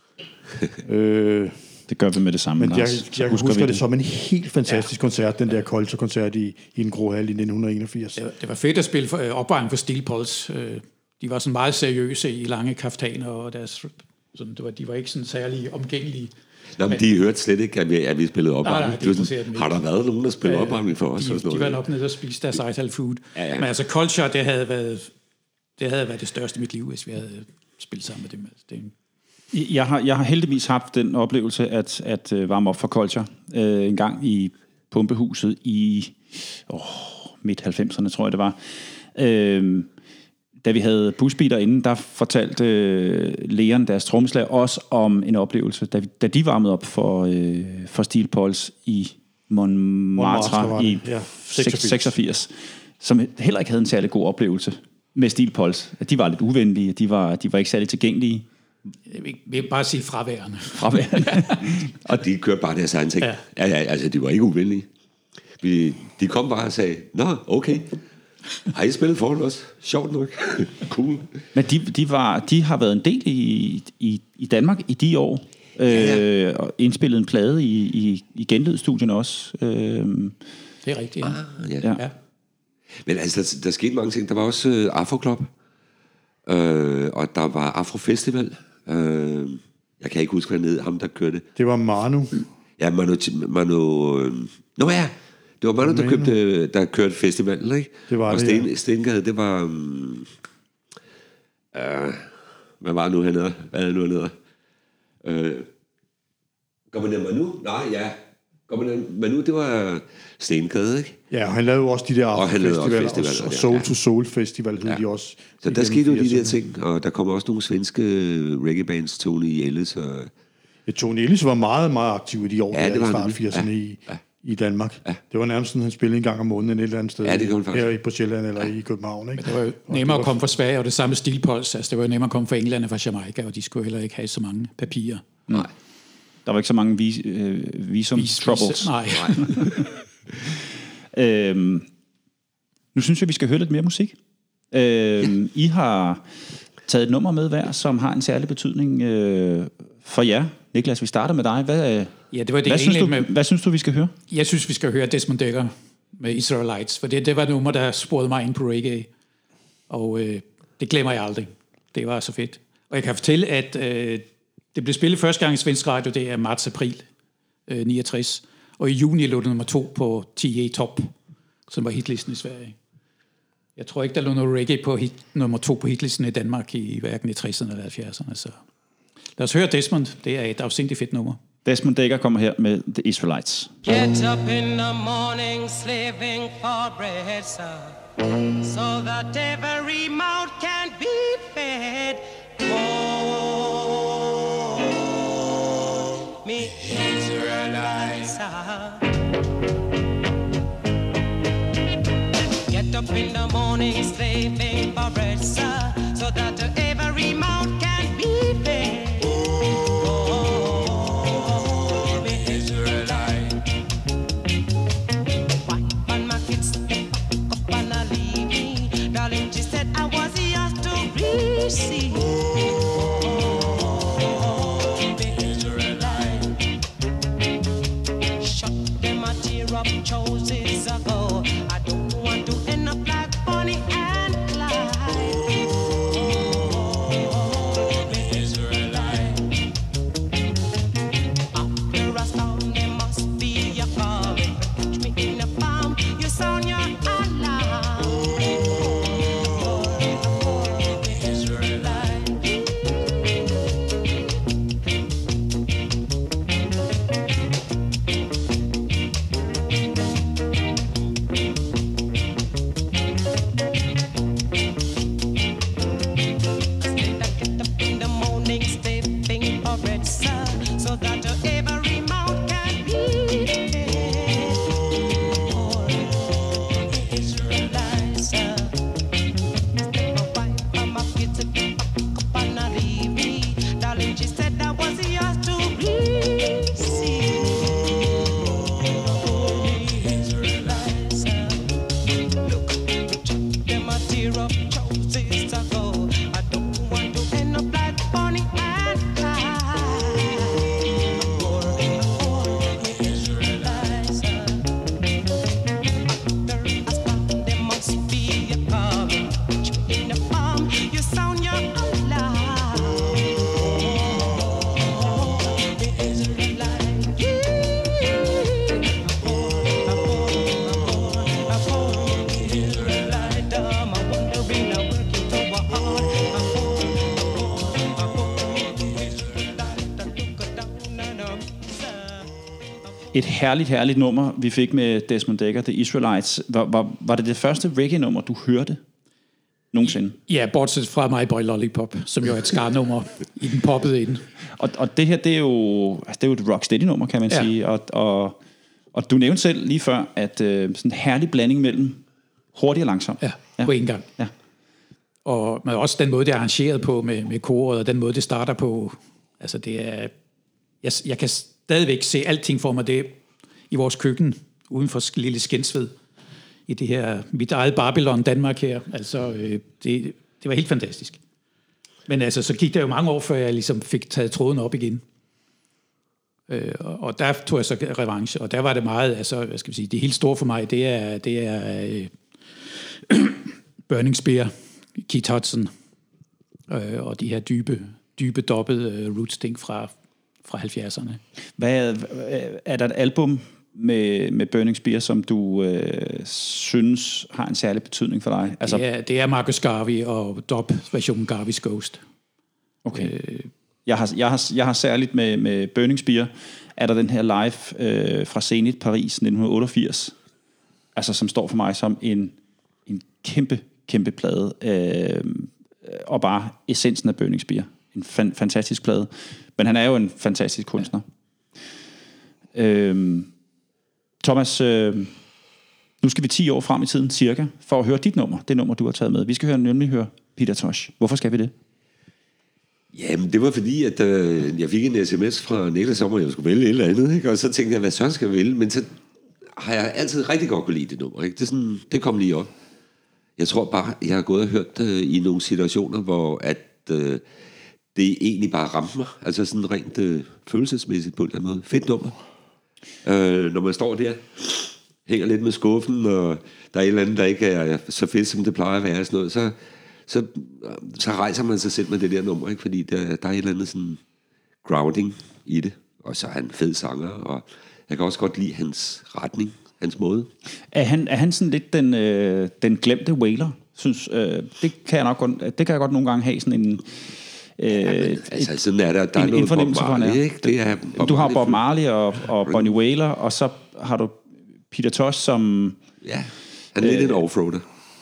øh, det gør vi med det samme, Men jeg, jeg, jeg husker, husker det som en helt fantastisk ja. koncert, den der Colter-koncert i, i en grå hal i 1981. Det var, det var fedt at spille for, øh, opvejen for Steel Pulse. Øh, de var sådan meget seriøse i lange kaftaner, og deres, sådan, det var, de var ikke sådan særlig omgængelige. Nå, men de hørte slet ikke, at vi, at vi spillede opvarmning. Nej, nej, det var har der været nogen, der spillede ja, opvarmning for os? De, sådan de var nok nede og spiste deres Ital Food. Ja, ja. Men altså, Culture, det havde været det havde været det største i mit liv, hvis vi havde spillet sammen med dem. Altså, det jeg har, jeg har heldigvis haft den oplevelse at, at uh, varme op for Culture uh, en gang i Pumpehuset i oh, midt-90'erne, tror jeg det var. Uh, da vi havde busbiler inden, der fortalte uh, Leon, deres trommeslager, også om en oplevelse, da, vi, da de varmede op for, uh, for Steel Pulse i Montmartre, Montmartre i ja, 86. 86, som heller ikke havde en særlig god oplevelse med Steel Pulse. De var lidt uvenlige, de var, de var ikke særlig tilgængelige. Jeg vil bare sige fraværende. Fraværende. og de kørte bare deres egen ting. Ja. ja, ja, altså de var ikke uvenlige. Vi, de kom bare og sagde, nå, okay. Har I spillet foran os? Sjovt nok. cool. Men de, de, var, de har været en del i, i, i Danmark i de år. Øh, og indspillet en plade i, i, i genlydstudien også. Øh, Det er rigtigt, ja. Ah, ja. ja. ja. Men altså, der, der skete mange ting. Der var også øh, Afro Club, øh, og der var Afro Festival. Øh, jeg kan ikke huske, hvad han hed, ham der kørte. Det var Manu. Ja, Manu... Manu øh, Nå ja, det var Manu, der, købte, der kørte festivalen, ikke? Det var og det, Sten, ja. Stengade, det var... Um, uh, hvad var det nu, hedder? Hvad er det nu, hedder? Uh, Kommer Manu? Nej, ja. Kommer Manu, det var Stengade, ikke? Ja, og han lavede jo også de der Og han lavede også festivaler, festivaler, og, og ja, Soul ja. to Soul Festival hed Ja. de også. Så der skete jo de der 80'erne. ting, og der kom også nogle svenske reggae-bands, Tony Ellis og... Ja, Tony Ellis var meget, meget aktiv i de år, Ja, ja, det var han start nemlig. 80'erne Ja, i, i Danmark. Ja. Det var nærmest sådan, han spillede en gang om måneden et eller andet sted. Ja, det han faktisk. Her på Sjælland eller i København. Ikke? Det var jo nemmere at komme fra Sverige, og det samme stilpols. Altså, det var jo nemmere at komme fra England og fra Jamaica, og de skulle heller ikke have så mange papirer. Nej. Der var ikke så mange vis, øh, visum troubles. Nej. Øhm, nu synes jeg, vi skal høre lidt mere musik. Øhm, I har taget et nummer med hver, som har en særlig betydning øh, for jer. Niklas, vi starter med dig. Hvad, øh, Ja, det var det hvad, synes du, med- hvad synes du, vi skal høre? Jeg synes, vi skal høre Desmond Dekker med Israelites, for det, det var et nummer, der sporede mig ind på reggae. Og øh, det glemmer jeg aldrig. Det var så fedt. Og jeg kan fortælle, at øh, det blev spillet første gang i svensk radio, det er marts-april øh, 69. Og i juni lå det nummer to på TA Top, som var hitlisten i Sverige. Jeg tror ikke, der lå noget reggae på hit, nummer to på hitlisten i Danmark i hverken i 60'erne eller 70'erne. Så lad os høre Desmond. Det er et afsindigt fedt nummer. Desmond Dekker kommer her med The Israelites. Get up in the morning, slaving for bread, sir, so that every mouth can be fed. Oh, me Israelites. Get up in the morning, slaving for bread, sir, herligt, herligt nummer, vi fik med Desmond Dekker, The Israelites. Var, var, var det det første reggae-nummer, du hørte nogensinde? Ja, bortset fra My Boy Lollipop, som jo er et skarnummer i den poppede ind. Og, og det her, det er jo, altså, det er jo et rocksteady-nummer, kan man Ja. sige. Og, og, og du nævnte selv lige før, at øh, sådan en herlig blanding mellem hurtigt og langsomt. Ja, ja. på en gang. Ja. Og men også den måde, det er arrangeret på med, med koret, og den måde, det starter på. Altså, det er... Jeg, jeg kan stadigvæk se alting for mig, det i vores køkken, uden for lille Skensved, i det her, mit eget Babylon, Danmark her. Altså, øh, det, det var helt fantastisk. Men altså, så gik der jo mange år, før jeg ligesom fik taget tråden op igen. Øh, og og der tog jeg så revanche, og der var det meget, altså, hvad skal vi sige, det helt store for mig, det er, det er øh, Burning Spear, Keith Hudson, øh, og de her dybe, dybe dobbede øh, rootsting fra, fra 70'erne. Hvad, er der et album med, med Burning Spear, som du øh, synes har en særlig betydning for dig? Altså, det, er, det er Marcus Garvey og dub-versionen Garvey's Ghost. Okay. Øh, jeg, har, jeg, har, jeg har særligt med, med Burning Spear, er der den her live øh, fra Zenit Paris 1988, altså som står for mig som en, en kæmpe, kæmpe plade, øh, og bare essensen af Burning Spear. En fan, fantastisk plade. Men han er jo en fantastisk kunstner. Ja. Øhm, Thomas, øh, nu skal vi 10 år frem i tiden, cirka, for at høre dit nummer, det nummer, du har taget med. Vi skal høre, nemlig høre Peter Tosh. Hvorfor skal vi det? Jamen, det var fordi, at øh, jeg fik en sms fra Niklas om, at jeg skulle vælge et eller andet, ikke? og så tænkte jeg, hvad så skal jeg vælge? Men så har jeg altid rigtig godt kunne lide det nummer. Ikke? Det, sådan, det kom lige op. Jeg tror bare, jeg har gået og hørt øh, i nogle situationer, hvor at, øh, det egentlig bare ramte mig. Altså sådan rent øh, følelsesmæssigt på en eller anden måde. Fedt nummer. Øh, når man står der, hænger lidt med skuffen, og der er et eller andet, der ikke er så fedt, som det plejer at være, sådan noget, så, så, så rejser man sig selv med det der nummer, ikke? fordi der, der er et eller andet sådan grounding i det. Og så er han fed sanger, og jeg kan også godt lide hans retning, hans måde. Er han, er han sådan lidt den, øh, den glemte whaler? Synes, øh, det, kan jeg nok godt, det kan jeg godt nogle gange have sådan en... Øh, ja, altså, sådan er der, der en, er noget en fornemmelse Bob for. Marley, ikke? Det er Bob du har Bob Marley og, og Bonnie Whaler, og så har du Peter Tosh, som... Ja, han er lidt en offroader.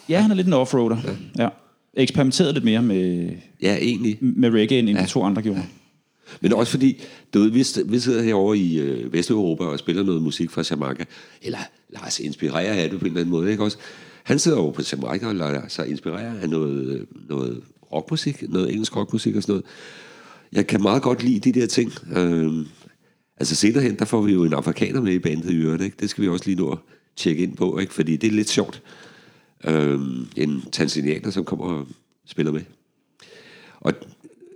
Ja, han er lidt en offroader. Ja. ja. Eksperimenteret lidt mere med, Ja, egentlig. med reggae, end ja. de to andre gjorde. Men også fordi, du ved, vi, vi sidder herovre i øh, Vesteuropa og spiller noget musik fra Jamaica, eller lader sig inspirere af det på en eller anden måde, ikke også? Han sidder over på Jamaica og lader sig inspirere af noget, øh, noget rockmusik, noget engelsk rockmusik og sådan noget. Jeg kan meget godt lide de der ting. Øh, altså senere hen, der får vi jo en afrikaner med i bandet i øvrigt, ikke? Det skal vi også lige nå at tjekke ind på, ikke? Fordi det er lidt sjovt. Øh, en tanzanianer, som kommer og spiller med. Og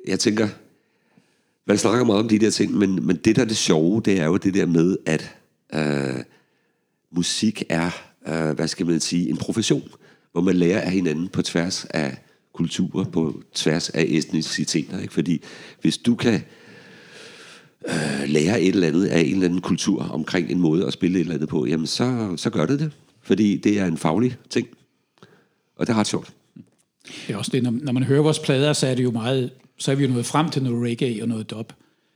jeg tænker, man snakker meget om de der ting, men, men det der er det sjove, det er jo det der med, at øh, musik er, øh, hvad skal man sige, en profession, hvor man lærer af hinanden på tværs af kulturer, på tværs af etniciteter. Ikke? Fordi hvis du kan øh, lære et eller andet af en eller anden kultur omkring en måde at spille et eller andet på, jamen så, så gør det det. Fordi det er en faglig ting. Og det er ret sjovt. Det er også det, når, når man hører vores plader, så er det jo meget, så er vi jo nået frem til noget reggae og noget dub.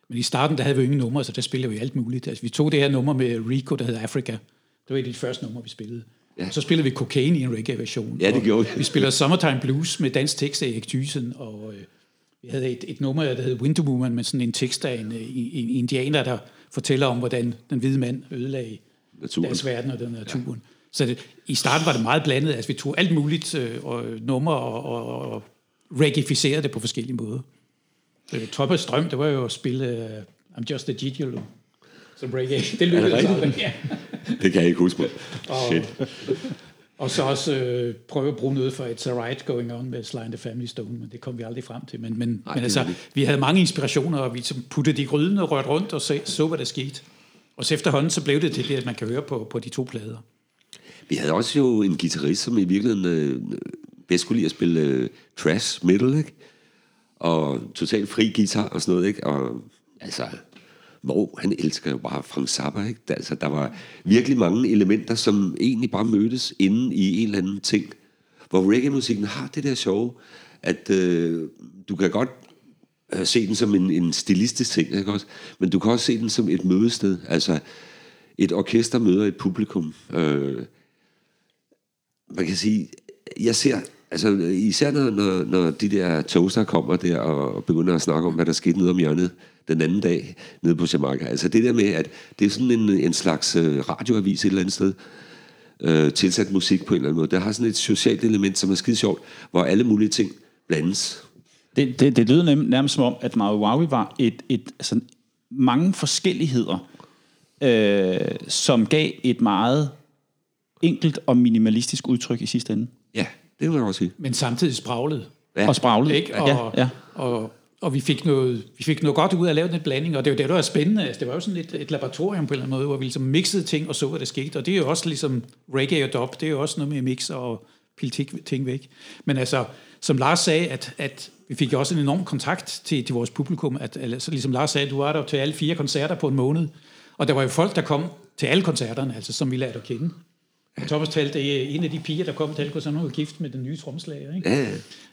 Men i starten, der havde vi jo ingen numre, så der spillede vi alt muligt. Altså, vi tog det her nummer med Rico, der hedder Africa. Det var et af de første numre, vi spillede. Ja. Så spillede vi Cocaine i en reggae-version. Ja, det gjorde vi. Vi spiller Summertime Blues med dansk tekst af Erik Thyssen, og øh, vi havde et, et nummer, der hed Winter Woman, med sådan en tekst af en, øh, en, en indianer, der fortæller om, hvordan den hvide mand ødelagde Naturen. deres verden og den naturen. Ja. Så det, i starten var det meget blandet. Altså, vi tog alt muligt øh, og nummer og, og, og reggaeificerede det på forskellige måder. Øh, Toppers drøm, det var jo at spille øh, I'm Just a Gigolo som reggae. Det lykkedes aldrig. Ja. Det kan jeg ikke huske mig. Shit. Og så også øh, prøve at bruge noget for It's a Right Going On med Sly and the Family Stone, men det kom vi aldrig frem til. Men, men, det men altså, vi havde mange inspirationer, og vi så puttede de gryden og rørte rundt og så, så, hvad der skete. Og så efterhånden, så blev det til det, at man kan høre på, på de to plader. Vi havde også jo en guitarist, som i virkeligheden øh, bedst kunne lide at spille øh, trash metal, ikke? Og totalt fri guitar og sådan noget, ikke? Og altså, hvor han elsker jo bare Frank Zappa, ikke? Der, altså, der var virkelig mange elementer, som egentlig bare mødtes inde i en eller anden ting. Hvor reggae-musikken har det der sjove, at øh, du kan godt øh, se den som en, en stilistisk ting, ikke også? Men du kan også se den som et mødested. Altså, et orkester møder et publikum. Øh, man kan sige, jeg ser, altså især når, når, når de der toaster kommer der og begynder at snakke om, hvad der skete nede om hjørnet den anden dag nede på Jamaica. Altså det der med, at det er sådan en, en slags øh, radioavis et eller andet sted, øh, tilsat musik på en eller anden måde. Der har sådan et socialt element, som er skide sjovt, hvor alle mulige ting blandes. Det, det, det lyder nem, nærmest som om, at Maui Wawi var et, et altså, mange forskelligheder, øh, som gav et meget enkelt og minimalistisk udtryk i sidste ende. Ja, det vil jeg også sige. Men samtidig spraglet. Ja. Og spraglet. Ikke? Og, Ja, ja. og og vi fik, noget, vi fik noget godt ud af at lave den blanding, og det var det, der var spændende. Altså, det var jo sådan et, et laboratorium på en eller anden måde, hvor vi ligesom mixede ting og så, hvad der skete. Og det er jo også ligesom reggae og dub, det er jo også noget med mixe og pille ting- væk. Men altså, som Lars sagde, at, at vi fik også en enorm kontakt til, til vores publikum. At, altså, ligesom Lars sagde, du var der til alle fire koncerter på en måned. Og der var jo folk, der kom til alle koncerterne, altså, som vi lærte at kende. Og Thomas talte, det er en af de piger, der kom til alle koncerterne, hun var gift med den nye tromslager. Ikke? Ja.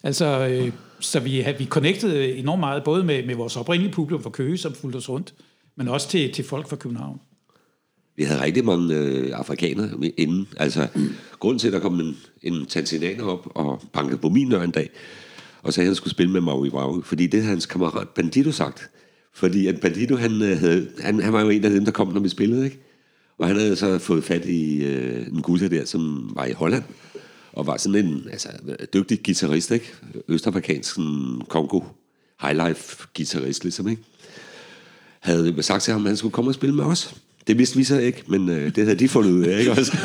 Altså, øh, så vi, vi connectede enormt meget, både med, med vores oprindelige publikum fra Køge, som fulgte os rundt, men også til, til folk fra København. Vi havde rigtig mange øh, afrikanere inden. Altså, grunden til, at der kom en, en tanzanianer op og bankede på min dør en dag, og sagde, at han skulle spille med Maui Maui, fordi det havde hans kammerat Bandito sagt. Fordi at Bandito, han, øh, havde, han, han var jo en af dem, der kom, når vi spillede, ikke? Og han havde så fået fat i øh, en gutter der, som var i Holland, og var sådan en altså, dygtig guitarist, ikke? Østafrikansk sådan, Kongo highlife guitarist, ligesom, ikke? havde sagt til ham, at han skulle komme og spille med os. Det vidste vi så ikke, men øh, det havde de fundet ud af, ikke også?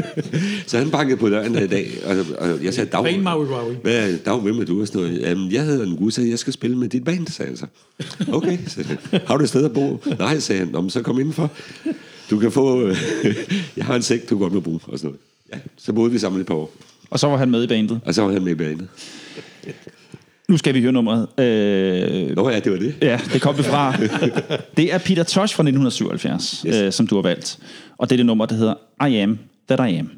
så han bankede på døren her i dag, og, og jeg sagde, Dag, hvad, Dag, hvem er du? Og sådan noget. Jamen, jeg hedder Ngusa, jeg skal spille med dit band, sagde han så. Okay, så, har du et sted at bo? Nej, sagde han. Nå, men så kom indenfor. Du kan få, øh, jeg har en sæk, du godt må bruge, og sådan noget. Ja, så boede vi sammen et par år, Og så var han med i bandet. og så var han med i bandet. Nu skal vi høre nummeret. Øh, Nå ja, det var det. Ja, det kom det fra. Det er Peter Tosh fra 1977, yes. Yes. øh, som du har valgt. Og det er det nummer, der hedder I Am That I Am.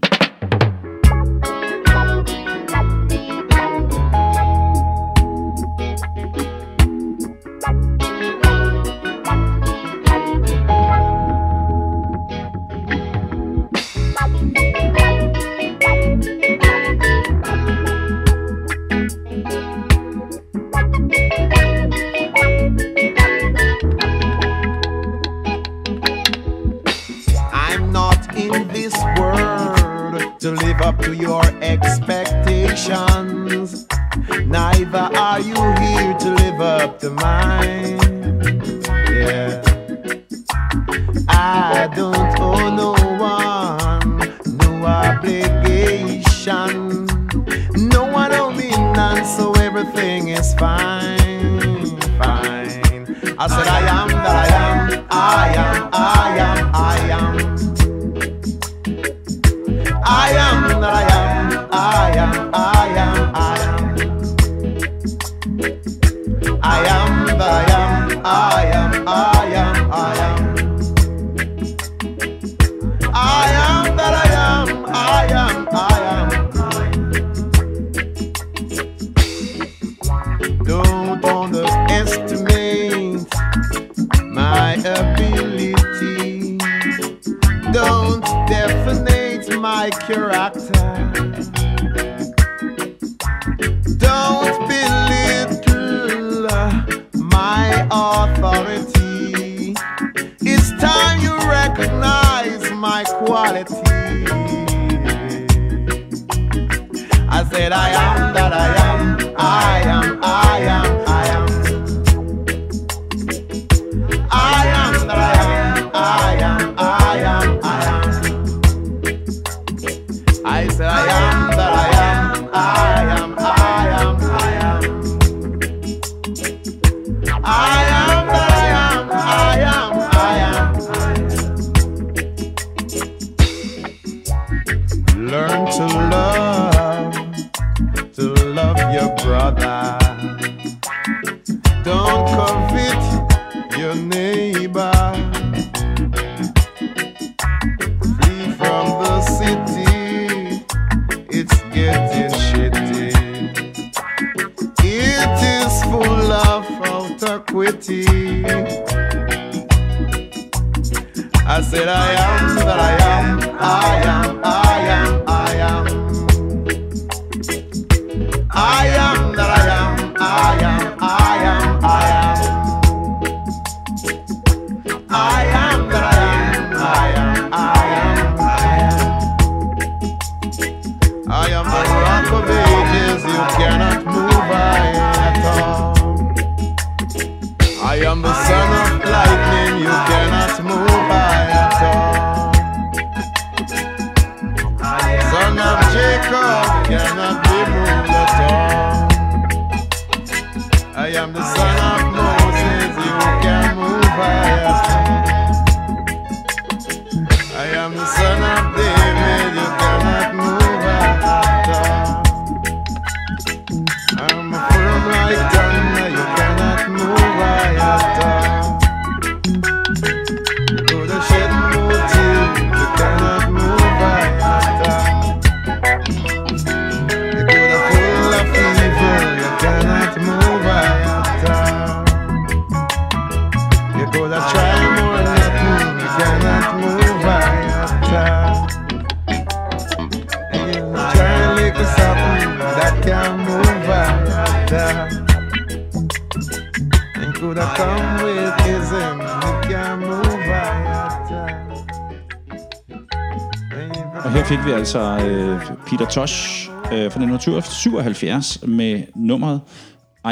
Altså øh, Peter Tosh øh, fra 1977 med nummeret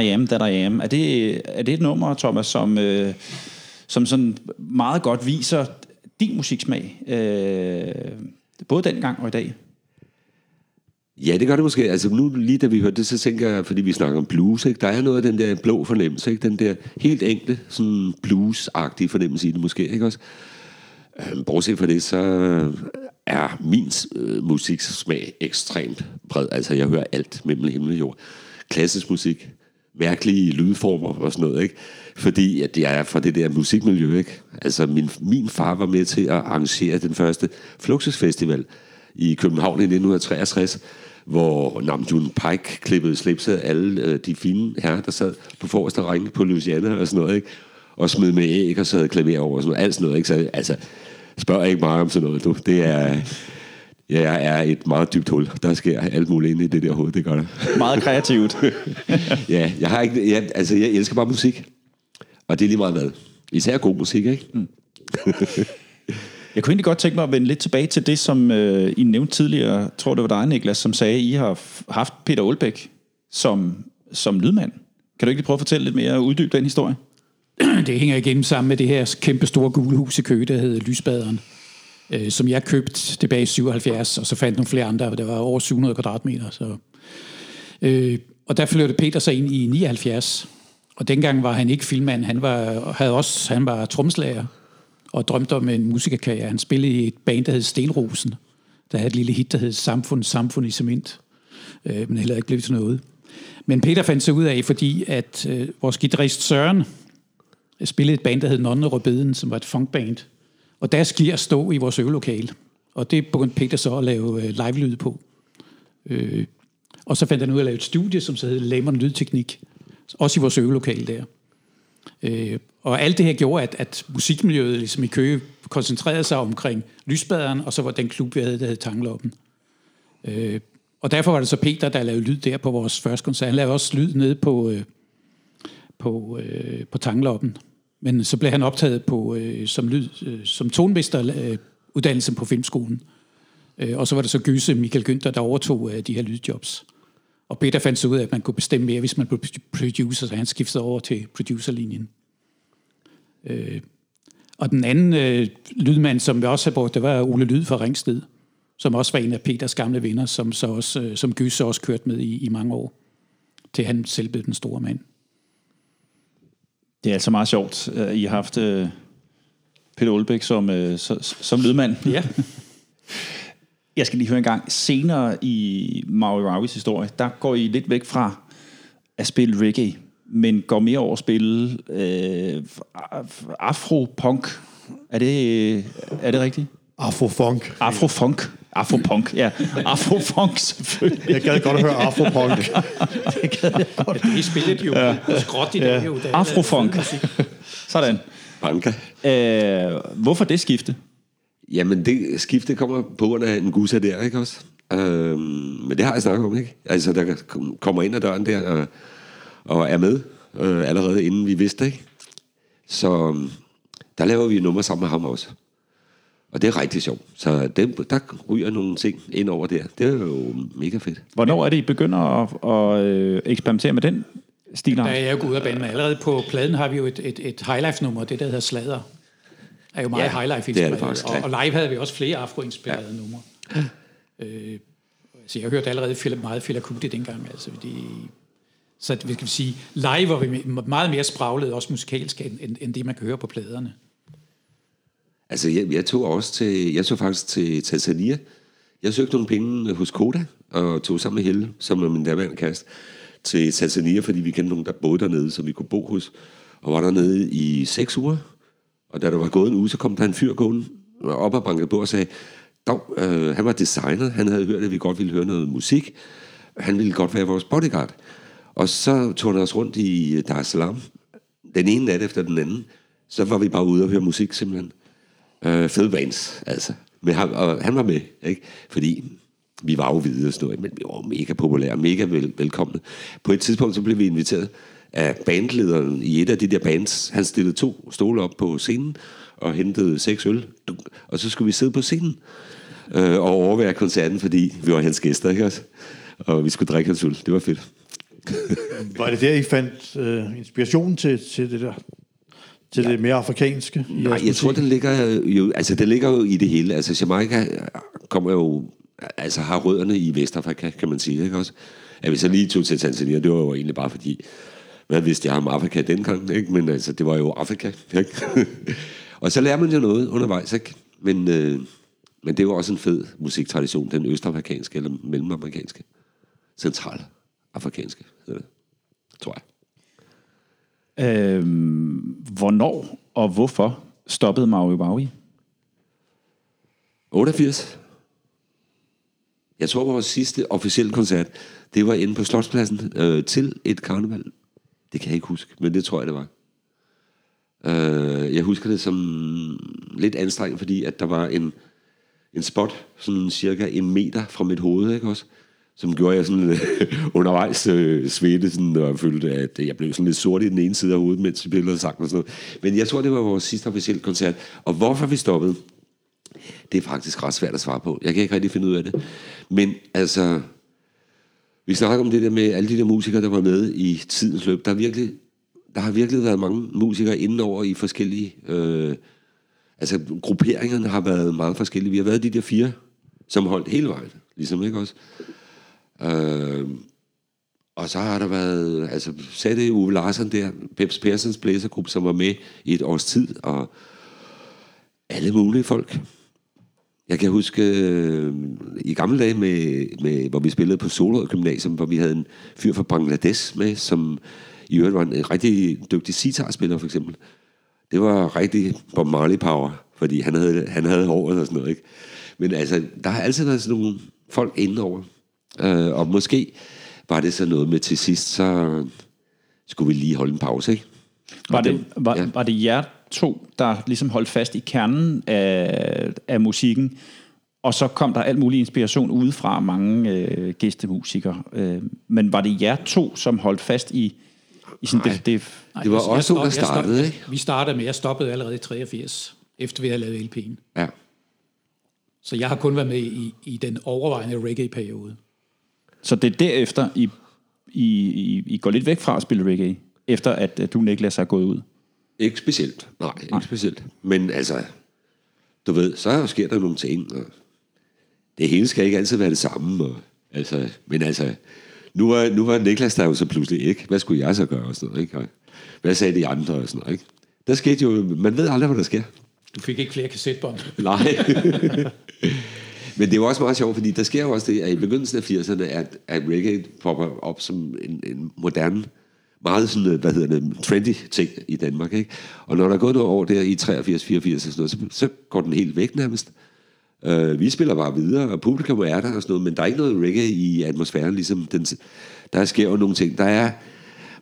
I Am That I Am. Er det, er det et nummer, Thomas, som, øh, som sådan meget godt viser din musiksmag? Øh, både dengang og i dag. Ja, det gør det måske. Altså nu lige da vi hørte det, så tænker jeg, fordi vi snakker om blues, ikke? der er noget af den der blå fornemmelse, ikke? den der helt enkle, sådan blues-agtige fornemmelse i det måske, ikke også? Øh, bortset fra det, så øh, er min øh, musiksmag ekstremt bred. Altså, jeg hører alt mellem himmel og jord. Klassisk musik, mærkelige lydformer og sådan noget, ikke? Fordi at jeg er fra det der musikmiljø, ikke? Altså, min, min far var med til at arrangere den første Fluxus Festival i København i 1963, hvor Namjoon Pike klippede slipset af alle øh, de fine herrer, der sad på forreste række på Louisiana og sådan noget, ikke? Og smed med æg og sad klaver over og sådan noget, alt sådan noget, ikke? Så, altså, spørg ikke meget om sådan noget, du. Det er... Jeg er et meget dybt hul. Der sker alt muligt inde i det der hoved, det gør der. Meget kreativt. ja, jeg har ikke... Jeg, altså, jeg elsker bare musik. Og det er lige meget hvad. Især god musik, ikke? Mm. Jeg kunne egentlig godt tænke mig at vende lidt tilbage til det, som øh, I nævnte tidligere. Jeg tror, det var dig, Niklas, som sagde, at I har haft Peter Olbæk som, som lydmand. Kan du ikke lige prøve at fortælle lidt mere og uddybe den historie? Det hænger igennem sammen med det her kæmpe store gule hus i Køge, der hedder Lysbaderen, øh, som jeg købte tilbage i 77, og så fandt nogle flere andre, og der var over 700 kvadratmeter. Så. Øh, og der flyttede Peter sig ind i 79, og dengang var han ikke filmmand, han var, havde også, han var tromslager og drømte om en musikerkarriere. Han spillede i et band, der hed Stenrosen, der havde et lille hit, der hed Samfund, Samfund i Cement, øh, men heller ikke blev til noget. Men Peter fandt sig ud af, fordi at øh, vores guitarist Søren, spillede et band, der hed Nonne Rødbeden, som var et funkband. Og der sker stå i vores øvelokale. Og det begyndte Peter så at lave øh, live-lyd på. Øh, og så fandt han ud af at lave et studie, som så hed Lemon Lydteknik. Også i vores øvelokale der. Øh, og alt det her gjorde, at, at musikmiljøet ligesom i Køge koncentrerede sig omkring Lysbaderen, og så var den klub, vi havde, der hed Tangloppen. Øh, og derfor var det så Peter, der lavede lyd der på vores første koncert. Han lavede også lyd nede på, øh, på, øh, på Tangloppen. Men så blev han optaget på, øh, som, lyd, øh, som tonmester øh, uddannelsen på filmskolen. Øh, og så var det så Gyse Michael Günther, der overtog øh, de her lydjobs. Og Peter fandt så ud af, at man kunne bestemme mere, hvis man blev producer, så han skiftede over til producerlinjen. Øh, og den anden øh, lydmand, som vi også har brugt, det var Ole Lyd fra Ringsted, som også var en af Peters gamle venner, som, så også, øh, som Gyse også kørt med i, i mange år, til han selv blev den store mand. Det er altså meget sjovt, I har haft øh, Peter Olbæk som, øh, som, lydmand. Ja. Jeg skal lige høre en gang. Senere i Maui Rowis historie, der går I lidt væk fra at spille reggae, men går mere over at spille øh, afro-punk. Er det, er det rigtigt? Afrofunk. Afro-funk. Afro-punk, ja. Afro-funk, selvfølgelig. Jeg gad godt at høre afropunk. Det spillede jo ja. skråt i dag. Jo, Afrofunk. Sådan. Banka. Øh, hvorfor det skifte? Jamen, det skifte kommer på grund af en gusa der, ikke også? Øhm, men det har jeg snakket om, ikke? Altså, der kommer ind ad døren der og, og er med øh, allerede inden vi vidste, ikke? Så øhm, der laver vi et nummer sammen med ham også. Og det er rigtig sjovt. Så det, der ryger nogle ting ind over der. Det er jo mega fedt. Hvornår er det, I begynder at, at øh, eksperimentere med den stil? Der er jeg jo gået ud af banen. Allerede på pladen har vi jo et, et, et highlife-nummer, det der hedder Slader. er jo meget Ja, ja, highlife det er det faktisk, og, og live havde vi også flere afroinspirerede ja. numre. Øh, så jeg hørte allerede meget Fela Kuti dengang. Altså, det, så vi skal sige, live var vi meget mere spraglet, også musikalsk, end, end det, man kan høre på pladerne. Altså, jeg, jeg tog også til, jeg tog faktisk til Tanzania. Jeg søgte nogle penge øh, hos Koda, og tog sammen med Helle, som er min daværende kæreste, til Tanzania, fordi vi kendte nogen, der boede dernede, som vi kunne bo hos. Og var dernede i seks uger. Og da der var gået en uge, så kom der en fyr gående op og bankede på og sagde, dog, øh, han var designer, han havde hørt, at vi godt ville høre noget musik. Han ville godt være vores bodyguard. Og så tog han os rundt i Dar es Salaam, den ene nat efter den anden. Så var vi bare ude og høre musik simpelthen. Øh, fede bands, altså. Men han, og han var med, ikke? Fordi vi var jo hvide og sådan noget, men vi var mega populære, mega vel, velkomne. På et tidspunkt, så blev vi inviteret af bandlederen i et af de der bands. Han stillede to stole op på scenen og hentede seks øl, og så skulle vi sidde på scenen. øh, og overvære koncerten, fordi vi var hans gæster, ikke også? Og vi skulle drikke hans øl. Det var fedt. Var det der, I fandt øh, inspiration til, til det der? Til ja. det mere afrikanske? i Nej, jeg tror, musik? den ligger jo, altså, den ligger jo i det hele. Altså, Jamaica kommer jo, altså har rødderne i Vestafrika, kan man sige, ikke også? At vi så lige tog til Tanzania, det var jo egentlig bare fordi, hvad vidste jeg om Afrika dengang, ikke? Men altså, det var jo Afrika, ikke? og så lærer man jo noget undervejs, ikke? Men, øh, men det er jo også en fed musiktradition, den østafrikanske eller mellemamerikanske. Centralafrikanske, hedder det, tror jeg. Øhm, hvornår og hvorfor stoppede Maui Maui? 88. Jeg tror, vores sidste officielle koncert, det var inde på Slotspladsen øh, til et karneval. Det kan jeg ikke huske, men det tror jeg, det var. Øh, jeg husker det som lidt anstrengt, fordi at der var en, en spot, sådan cirka en meter fra mit hoved, ikke også? Som gjorde, at jeg sådan øh, undervejs øh, svedte, sådan, og følte, at øh, jeg blev sådan lidt sort i den ene side af hovedet, mens vi spillede sang og sådan noget. Men jeg tror, det var vores sidste officielle koncert. Og hvorfor vi stoppede, det er faktisk ret svært at svare på. Jeg kan ikke rigtig finde ud af det. Men altså, vi snakker om det der med alle de der musikere, der var med i tidens løb. Der, er virkelig, der har virkelig været mange musikere indenover i forskellige... Øh, altså, grupperingerne har været meget forskellige. Vi har været de der fire, som holdt hele vejen. Ligesom, ikke også? Øh, og så har der været, altså, sagde det Uwe Larsen der, Peps Persens blæsergruppe, som var med i et års tid, og alle mulige folk. Jeg kan huske øh, i gamle dage, med, med, hvor vi spillede på Solrød Gymnasium, hvor vi havde en fyr fra Bangladesh med, som i øvrigt var en rigtig dygtig sitarspiller for eksempel. Det var rigtig Bob Marley power, fordi han havde, han havde håret og sådan noget. Ikke? Men altså, der har altid været sådan nogle folk indenover. Øh, og måske var det så noget med til sidst, så skulle vi lige holde en pause, ikke? Var Og det, var, ja. var det jer to, der ligesom holdt fast i kernen af, af musikken, og så kom der alt mulig inspiration udefra mange øh, gæstemusikere. Øh, men var det jer to, som holdt fast i, i sådan Nej. det, det, Det var os to, der startede, ikke? Vi startede med, jeg stoppede allerede i 83, efter vi havde lavet LP'en. Ja. Så jeg har kun været med i, i den overvejende reggae-periode. Så det er derefter, I, I, I, I går lidt væk fra at spille reggae, efter at, at du, Niklas, er gået ud. Ikke specielt. Nej, ikke Nej. specielt. Men altså, du ved, så sker der nogle ting, og det hele skal ikke altid være det samme. Og, altså, men altså, nu var, nu var Niklas der jo så pludselig ikke. Hvad skulle jeg så gøre og sådan noget, ikke? Og hvad sagde de andre og sådan noget, ikke? Der skete jo, man ved aldrig, hvad der sker. Du fik ikke flere kassetbånd. Nej. Men det er jo også meget sjovt, fordi der sker jo også det, at i begyndelsen af 80'erne, at, at reggae popper op som en, en moderne, meget sådan, øh, hvad hedder det, trendy ting i Danmark, ikke? Og når der er gået nogle år der i 83, 84 og sådan noget, så, så går den helt væk nærmest. Uh, vi spiller bare videre, og publikum er der og sådan noget, men der er ikke noget reggae i atmosfæren, ligesom den, der sker jo nogle ting. Der er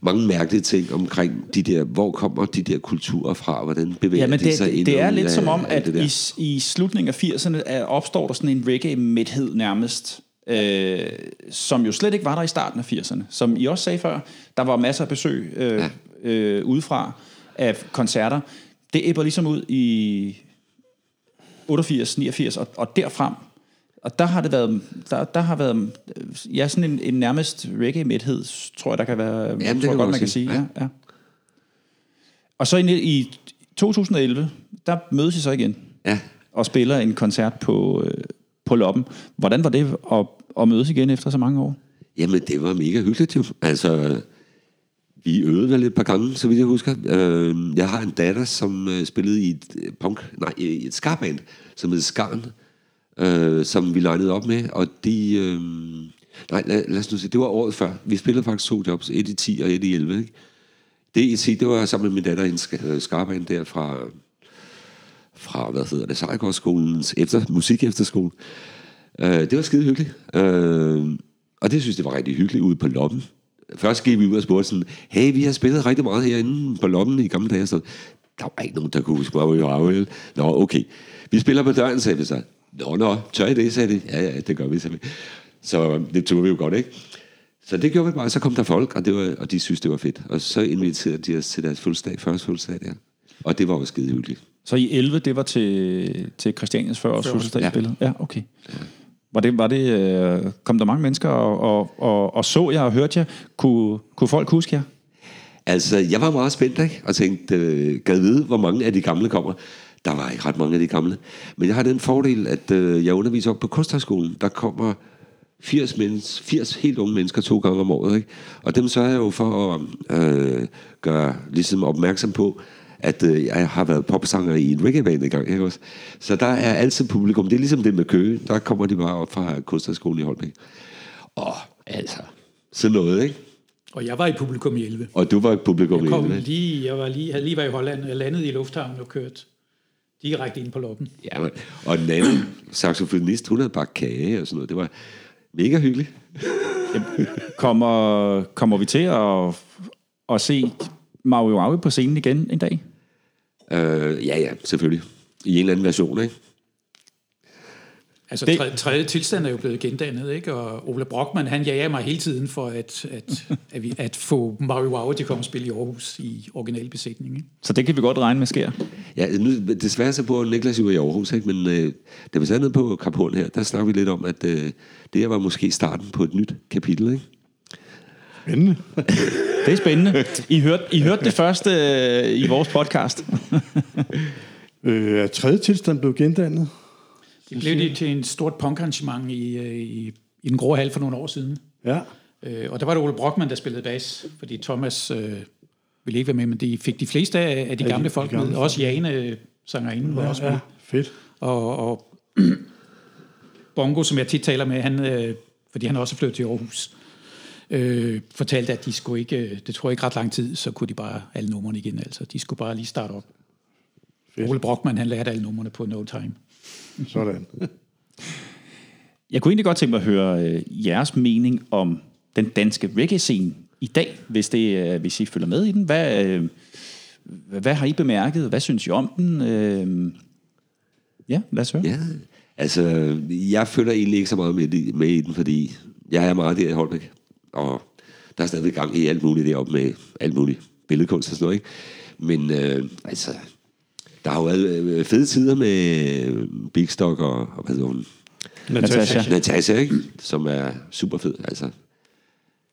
mange mærkelige ting omkring de der, hvor kommer de der kulturer fra, hvordan bevæger Ja, men de det, sig ind det er lidt af som om, at det i, i slutningen af 80'erne er, opstår der sådan en reggae-mæthed nærmest, øh, som jo slet ikke var der i starten af 80'erne. Som I også sagde før, der var masser af besøg øh, ja. øh, udefra af koncerter. Det æbber ligesom ud i 88, 89 og, og derfrem. Og der har det været, der, der har været, ja, sådan en, en nærmest reggae-mæthed, tror jeg, der kan være, det tror kan jeg godt, man kan sige. Ja. Ja. Og så i, i 2011, der mødes I så igen Ja, og spiller en koncert på, øh, på Loppen. Hvordan var det at, at mødes igen efter så mange år? Jamen, det var mega hyggeligt jo. Altså, vi øvede vel et par gange, så vidt jeg husker. Øh, jeg har en datter, som øh, spillede i et øh, punk, nej, i et skarband, som hed Skarn, øh, som vi legnede op med, og de... Øh, nej, lad, lad os nu se, det var året før. Vi spillede faktisk to jobs, et i 10 og et i 11, ikke? Det i 10, det var sammen med min datter i en sk- øh, der fra, fra, hvad hedder det, Sejgårdsskolens efter, musik efterskole. Øh, det var skide hyggeligt. Øh, og det synes jeg var rigtig hyggeligt ude på loppen. Først gik vi ud og spurgte sådan, hey, vi har spillet rigtig meget herinde på loppen i gamle dage. Så der var ikke nogen, der kunne huske, hvor vi var. Nå, okay. Vi spiller på døren, sagde vi så. Nå, nå, tør I det, sagde de. Ja, ja, det gør vi, vi. Så det tog vi jo godt, ikke? Så det gjorde vi bare. Så kom der folk, og, det var, og de synes, det var fedt. Og så inviterede de os til deres fødselsdag, første fødselsdag der. Og det var jo skide hyggeligt. Så i 11, det var til, til Christianias 40 års fødselsdagsspillet? Ja. ja, okay. Var det, var det, øh, kom der mange mennesker og, og, og, og så jer og hørte jer? Kunne, kunne folk huske jer? Altså, jeg var meget spændt, ikke? Og tænkte, øh, gad vide, hvor mange af de gamle kommer. Der var ikke ret mange af de gamle. Men jeg har den fordel, at øh, jeg underviser op på Kunsthøjskolen. Der kommer 80, mennesker, 80 helt unge mennesker to gange om året. Ikke? Og dem sørger jeg jo for at øh, gøre ligesom opmærksom på, at øh, jeg har været popsanger i en reggae-band i gang. Ikke også? Så der er altid publikum. Det er ligesom det med Køge. Der kommer de bare op fra Kunsthøjskolen i Holbæk. Og altså, sådan noget, ikke? Og jeg var i publikum i 11. Og du var et publikum Jeg, kom i det, ikke? lige, jeg var lige, havde lige været i Holland. Jeg landede i lufthavnen og kørte direkte ind på loppen. Ja, men, og den anden saxofonist, hun havde bare kage og sådan noget. Det var mega hyggeligt. Kommer, kommer vi til at, at se Maui Waui på scenen igen en dag? Øh, ja, ja, selvfølgelig. I en eller anden version, ikke? Altså, Det- tredje, tredje tilstand er jo blevet gendannet, ikke? Og Ole Brockmann, han jager mig hele tiden for at, at, at, vi, at få Mario Wow til at komme og spille i Aarhus i original besætning, ikke? Så det kan vi godt regne med sker. Ja, nu, desværre så bor Niklas jo i Aarhus, ikke? men øh, da vi sad nede på Kap Horn her, der snakker vi lidt om, at øh, det her var måske starten på et nyt kapitel. Ikke? Spændende. Det er spændende. I hørte, I hørte det første øh, i vores podcast. Øh, er tredje tilstand blev gendannet? Det blev det til en stort punkarrangement i, øh, i, i den grå hal for nogle år siden. Ja. Øh, og der var det Ole Brockmann, der spillede bas, fordi Thomas øh, ville ikke være med, men de fik de fleste af, af de de- gamle de folk gamle med. folk. Også Jane, sangerinden, var også ja, med. ja, fedt. Og, og Bongo, som jeg tit taler med, han, øh, fordi han også er flyttet til Aarhus, øh, fortalte, at de skulle ikke, øh, det tror jeg ikke ret lang tid, så kunne de bare alle numrene igen. Altså, de skulle bare lige starte op. Fedt. Ole Brockmann, han lærte alle numrene på no time. Sådan. Jeg kunne egentlig godt tænke mig at høre øh, jeres mening om den danske reggae-scene i dag, hvis, det, øh, hvis I følger med i den. Hvad, øh, hvad har I bemærket? Hvad synes I om den? Øh, ja, lad os høre. Ja, altså, jeg følger egentlig ikke så meget med, i- med i den, fordi jeg er meget der i Holbæk, og der er stadigvæk gang i alt muligt deroppe med alt muligt billedkunst og sådan noget, ikke? Men øh, altså, der har jo været øh, fede tider med Big Stock og, og hvad hedder hun? Natasha. Natasha, ikke? Som er super fed, altså.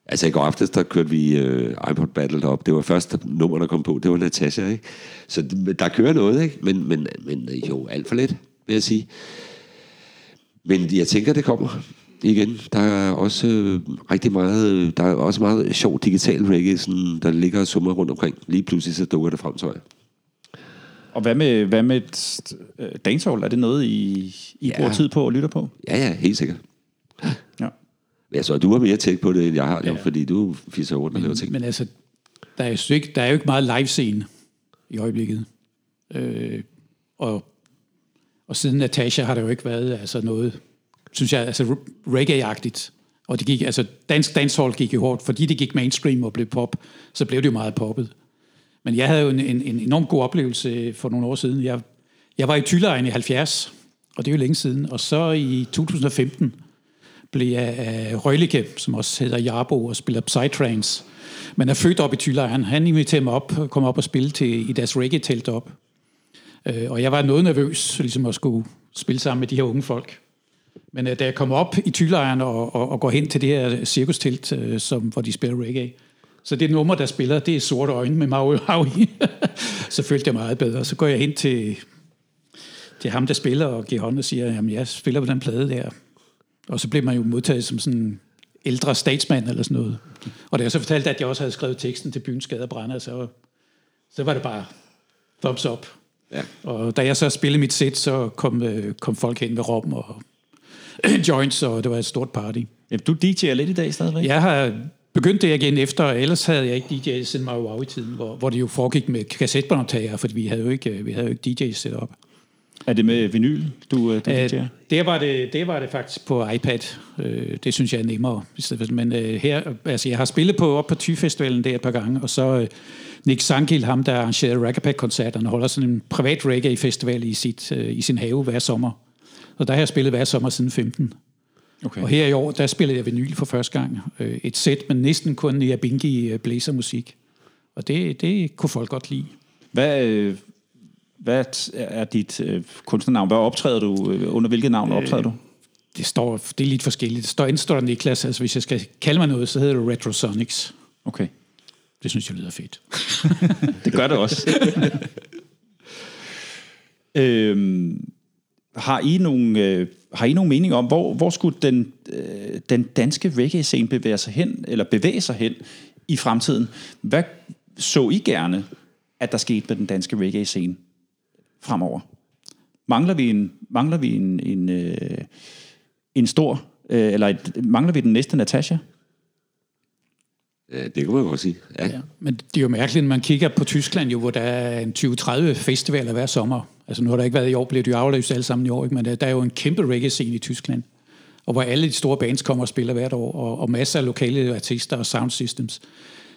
Altså i går aftes, der kørte vi øh, iPod Battle op. Det var første nummer, der kom på. Det var Natasha, ikke? Så der kører noget, ikke? Men, men, men jo, alt for lidt, vil jeg sige. Men jeg tænker, det kommer igen. Der er også øh, rigtig meget, der er også meget sjov digital reggae, sådan, der ligger og summer rundt omkring. Lige pludselig så dukker det frem, tror jeg. Og hvad med, hvad med et, øh, dancehall? Er det noget, I, I Ja. bruger tid på og lytter på? Ja, ja, helt sikkert. Ja. Altså, du har mere tjek på det, end jeg har, jo, fordi du fisser rundt og laver ting. Men altså, der er, jo ikke, der er jo ikke meget live-scene i øjeblikket. Øh, og, og siden Natasha har der jo ikke været altså noget, synes jeg, altså reggae-agtigt. Og det gik, altså dansk dancehall gik jo hårdt, fordi det gik mainstream og blev pop, så blev det jo meget poppet. Men jeg havde jo en, en, en enorm god oplevelse for nogle år siden. Jeg, jeg var i Tylejren i 70, og det er jo længe siden. Og så i 2015 blev jeg af Røllike, som også hedder Jarbo og spiller Psytrance. Men er født op i Tylejren. Han inviterede mig op, kom op og spille til, i deres reggae-telt op. Øh, og jeg var noget nervøs, ligesom at skulle spille sammen med de her unge folk. Men øh, da jeg kom op i Tylejren og, og, og går hen til det her cirkustelt, øh, som, hvor de spiller reggae, så det nummer, der spiller, det er Sorte Øjne med Maui Haui. så følte jeg meget bedre. Så går jeg hen til, til ham, der spiller, og giver hånd og siger, jamen jeg spiller på den plade der. Og så blev man jo modtaget som sådan en ældre statsmand eller sådan noget. Og da jeg så fortalte, at jeg også havde skrevet teksten til Byens Gader Brænder, så, så var det bare thumbs up. Ja. Og da jeg så spillede mit sæt, så kom, øh, kom folk hen med rom og joints, og det var et stort party. Ja, du DJ'er lidt i dag stadigvæk? Jeg har begyndt det igen efter, ellers havde jeg ikke DJ'et siden Mario i tiden, hvor, hvor det jo foregik med kassetbåndoptager, fordi vi havde jo ikke, vi havde jo ikke DJ set op. Er det med vinyl, du, øh, du Øh, DJ'er? det, var det, det var det faktisk på iPad. Øh, det synes jeg er nemmere. Men øh, her, altså jeg har spillet på op på Ty-festivalen der et par gange, og så øh, Nick Sankil, ham der arrangerede Ragapack-koncerterne, holder sådan en privat reggae-festival i, sit, øh, i sin have hver sommer. Og der har jeg spillet hver sommer siden 15. Okay. Og her i år, der spillede jeg vinyl for første gang. Øh, et sæt, men næsten kun i Abingi blæsermusik. Og det, det kunne folk godt lide. Hvad, øh, hvad er dit øh, kunstnernavn? Hvad optræder du? øh, Under hvilket navn optræder du? Det, står, det er lidt forskelligt. Det står, står der Niklas, altså hvis jeg skal kalde mig noget, så hedder det Retrosonics. Okay. Det synes jeg lyder fedt. Det gør det også. øhm, har I nogle øh, har I nogen mening om hvor hvor skulle den øh, den danske reggae scene bevæge sig hen eller bevæge sig hen i fremtiden? Hvad så I gerne at der skete med den danske reggae scene fremover? Mangler vi en mangler vi en en, øh, en stor øh, eller et, mangler vi den næste Natasha? Ja, det kan man godt sige. Ja. Ja. Men det er jo mærkeligt, når man kigger på Tyskland, jo, hvor der er en 20-30 festivaler hver sommer. Altså nu har der ikke været i år, bliver det jo afløst alle sammen i år, ikke? men der, der er jo en kæmpe reggae-scene i Tyskland, og hvor alle de store bands kommer og spiller hvert år, og, og masser af lokale artister og sound systems.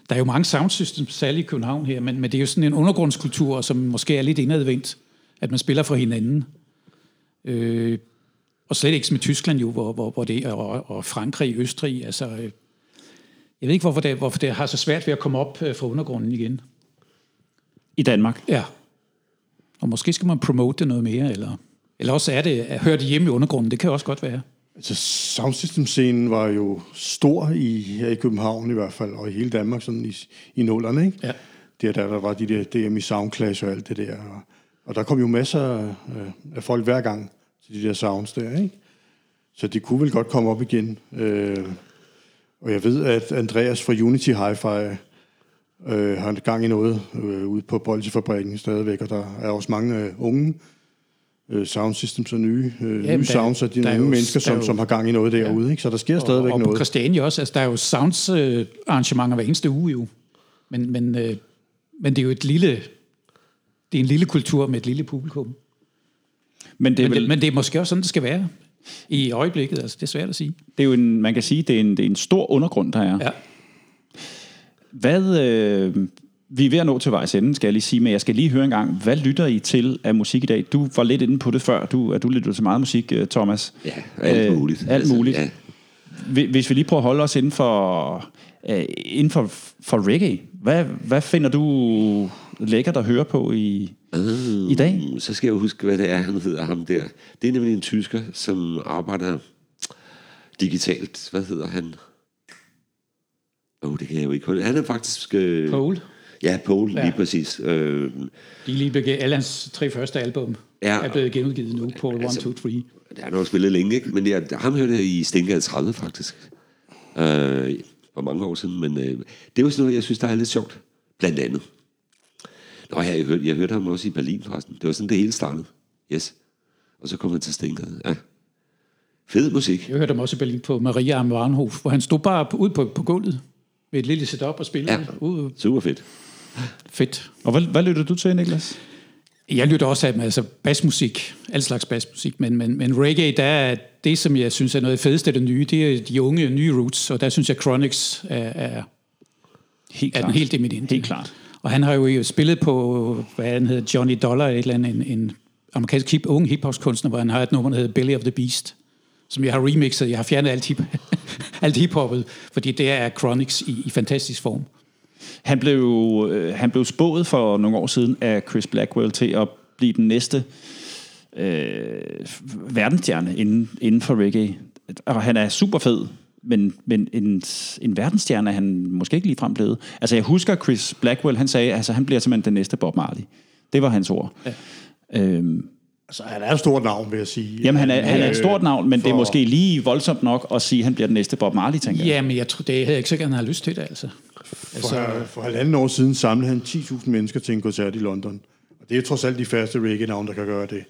Der er jo mange sound systems, særligt i København her, men, men det er jo sådan en undergrundskultur, som måske er lidt indadvendt, at man spiller for hinanden. Øh, og slet ikke som i Tyskland jo, hvor, hvor, hvor det og, og Frankrig, Østrig, altså... Øh, jeg ved ikke, hvorfor det, hvorfor det har så svært ved at komme op øh, fra undergrunden igen. I Danmark? Ja. Og måske skal man promote det noget mere, eller, eller også er det, at høre det hjemme i undergrunden, det kan også godt være. Altså, soundsystem-scenen var jo stor i, her i København i hvert fald, og i hele Danmark sådan i, i nullerne, ikke? Ja. Der, der, der var de der DMI Soundclash og alt det der. Og, og der kom jo masser af, af folk hver gang til de der sounds der, ikke? Så det kunne vel godt komme op igen. Øh, og jeg ved, at Andreas fra Unity Hi-Fi øh, har gang i noget øh, ude på Bolsjefabrikken stadigvæk, og der er også mange øh, unge øh, sound systems og nye, øh, Jamen, nye der- sounds af de der er unge jo- mennesker, er som, jo- som har gang i noget derude. Ikke? Så der sker stadigvæk og, og på noget. Christiania også, altså der er jo sounds øh, arrangementer hver eneste uge jo. Men, men, øh, men det er jo et lille, det er en lille kultur med et lille publikum. Men det er Men, vel, det, men det er måske også sådan, det skal være i øjeblikket. Altså, det er svært at sige. det er jo en, man kan sige, det er en, det er en stor undergrund, der er. Ja. Hvad, øh, vi er ved at nå til vejs ende, skal jeg lige sige, men jeg skal lige høre en gang, hvad lytter I til af musik i dag? Du var lidt inde på det før, du, at du lytter til meget musik, øh, Thomas. Ja, alt Øh, muligt. alt muligt. Ja. Hvi- Hvis vi lige prøver at holde os inden for, øh, inden for, for reggae, hvad, hvad finder du lækkert at høre på i, Øh, i dag? Så skal jeg huske, hvad det er, han hedder ham der. Det er nemlig en tysker, som arbejder digitalt. Hvad hedder han? Åh, oh, det kan jeg jo ikke holde. Han er faktisk... Øh, Paul, Ja, Paul, ja. Lige præcis. Øh, de lige blevet, alle hans tre første album Ja. er blevet genudgivet nu, Paul 1, Altså- 2, 3. det har nok spillet længe, ikke? Men jeg, ham hørte jeg i Stengade 30, faktisk. Øh, for mange år siden. Men øh, det er jo sådan noget, jeg synes, der er lidt sjovt. Blandt andet. Nå ja, jeg hørte, jeg hørte ham også i Berlin, forresten. Det var sådan, det hele startede. Yes. Og så kom han til Stengade. Ja. Fed musik. Jeg hørte ham også i Berlin på Maria am Warnhof, hvor han stod bare ude på, på gulvet med et lille setup og spillede. Ja. Ude. Super fedt. Fedt. Og hvad, hvad lytter du til, Niklas? Jeg lytter også af altså basmusik, al slags basmusik, men, men, men reggae, der er det, som jeg synes er noget af det fedeste af det nye, det er de unge, nye roots, og der synes jeg, Chronix er, er, Helt er den helt eminente. Helt klart. Og han har jo spillet på, hvad han hedder, Johnny Dollar, et eller andet, en, en amerikansk hip, unge hiphop-kunstner, hvor han har et nummer, der hedder Belly of the Beast, som jeg har remixet. Jeg har fjernet alt, hip, alt hiphoppet, fordi det er Chronix i, i fantastisk form. Han blev, øh, han blev spået for nogle år siden af Chris Blackwell til at blive den næste øh, verdensstjerne inden, inden for reggae. Og han er super fed, men, men en, en verdensstjerne er han måske ikke ligefrem blevet. Altså jeg husker Chris Blackwell, han sagde, altså han bliver simpelthen den næste Bob Marley. Det var hans ord. Ja. Øhm, Altså, han er et stort navn, vil jeg sige. jamen han er, han er et Øh, stort navn, men det er for- måske lige voldsomt nok at sige, at han bliver den næste Bob Marley, tænker jeg. Ja, men jeg tror, det havde jeg ikke sikkert, han har lyst til det, altså. For, for halvanden år siden samlede han 10.000 mennesker til en koncert i London. Og det er trods alt de færreste reggae-navn, der kan gøre det.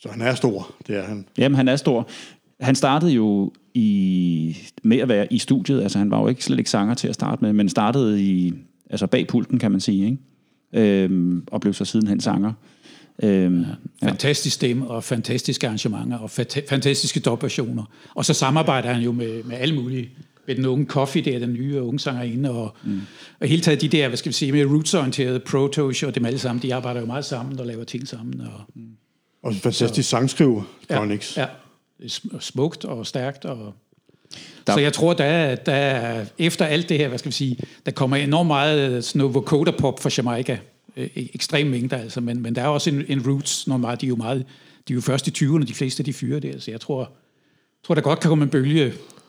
Så han er stor, det er han. Jamen, han er stor. Han startede jo i, med at være i studiet. Altså, han var jo ikke slet ikke sanger til at starte med, men startede i, altså bag pulten, kan man sige. Ikke? Øhm, og blev så sidenhen sanger. Øhm, ja. Fantastisk stemme og fantastiske arrangementer og fata- fantastiske dopversioner. Og så samarbejder han jo med, med alle mulige. Med den unge Coffee, der er den nye unge sangerinde, og, mm. og hele taget de der, hvad skal vi sige, mere rootsorienterede protosh og dem alle sammen, de arbejder jo meget sammen og laver ting sammen. Og, Og en fantastisk sangskriver, Chronix. Ja, ja, det er smukt og stærkt. Og, der, så jeg tror, der er, der er, efter alt det her, hvad skal vi sige, der kommer enormt meget sådan noget vocoder pop fra Jamaica. Øh, ekstrem mængder, altså, men, men der er også en, en roots, når meget, de er jo meget, de er jo først i 20'erne, de fleste af de fyre der, så jeg tror, tror der godt kan komme en bølge,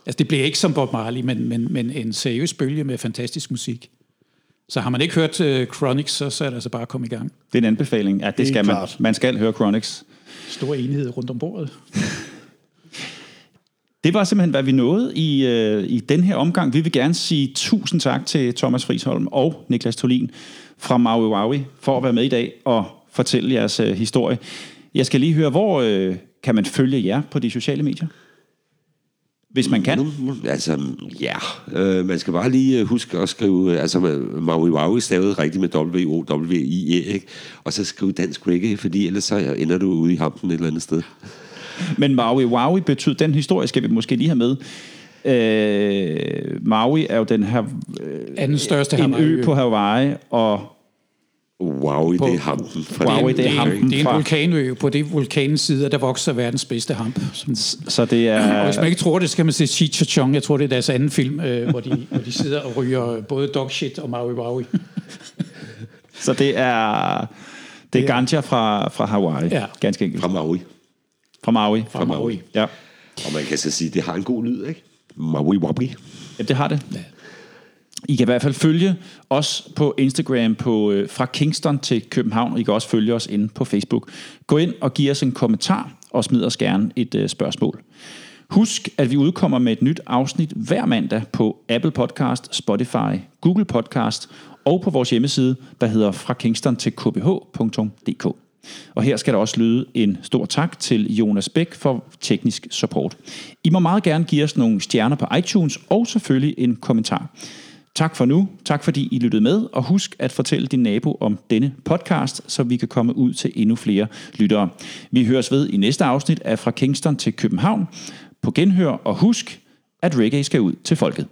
altså det bliver ikke som Bob Marley, men, men, men en seriøs bølge med fantastisk musik. Så har man ikke hørt uh, Chronics, så, så er det altså bare at komme i gang. Det er en anbefaling. Ja, det, Helt skal man. klart. Man skal høre Chronics. Stor enighed rundt om bordet. Det var simpelthen, hvad vi nåede i, øh, i den her omgang. Vi vil gerne sige tusind tak til Thomas Frisholm og Niklas Tolin fra Maui Waui for at være med i dag og fortælle jeres øh, historie. Jeg skal lige høre, hvor øh, kan man følge jer på de sociale medier? Hvis man kan. Nu, altså, ja. Øh, man skal bare lige øh, huske at skrive, øh, altså Maui Waui stavet rigtigt med W-O-W-I-E, ikke? Og så skrive dansk reggae, fordi ellers så ender du ude i hampen et eller andet sted. Men Maui Waui betyder, den historie skal vi måske lige have med. Øh, Maui er jo den her øh, Anden største en ø på Hawaii, og Wow, det er hampen. fra Waui, den det er hampen. Det er en fra- vulkanø. På det vulkanens side, der vokser verdens bedste hamp. Så det er... og hvis man ikke tror det, så kan man se Cheech og Chong. Jeg tror, det er deres anden film, øh, hvor, de, hvor de sidder og ryger både dog shit og Maui Waui. Så det er, det er ganja fra, fra Hawaii, Ja. ganske enkelt. Fra Maui. Fra Maui. Fra Maui. Ja. Og man kan så sige, at det har en god lyd, ikke? Maui Wabi. ja, det har det. I kan i hvert fald følge os på Instagram på øh, fra Kingston til København. I kan også følge os inde på Facebook. Gå ind og giv os en kommentar og smid os gerne et øh, spørgsmål. Husk, at vi udkommer med et nyt afsnit hver mandag på Apple Podcast, Spotify, Google Podcast og på vores hjemmeside, der hedder fra Kingston til kbh.dk. Og her skal der også lyde en stor tak til Jonas Bæk for teknisk support. I må meget gerne give os nogle stjerner på iTunes og selvfølgelig en kommentar. Tak for nu. Tak fordi I lyttede med. Og husk at fortælle din nabo om denne podcast, så vi kan komme ud til endnu flere lyttere. Vi høres ved i næste afsnit af Fra Kingston til København. På genhør og husk, at reggae skal ud til folket.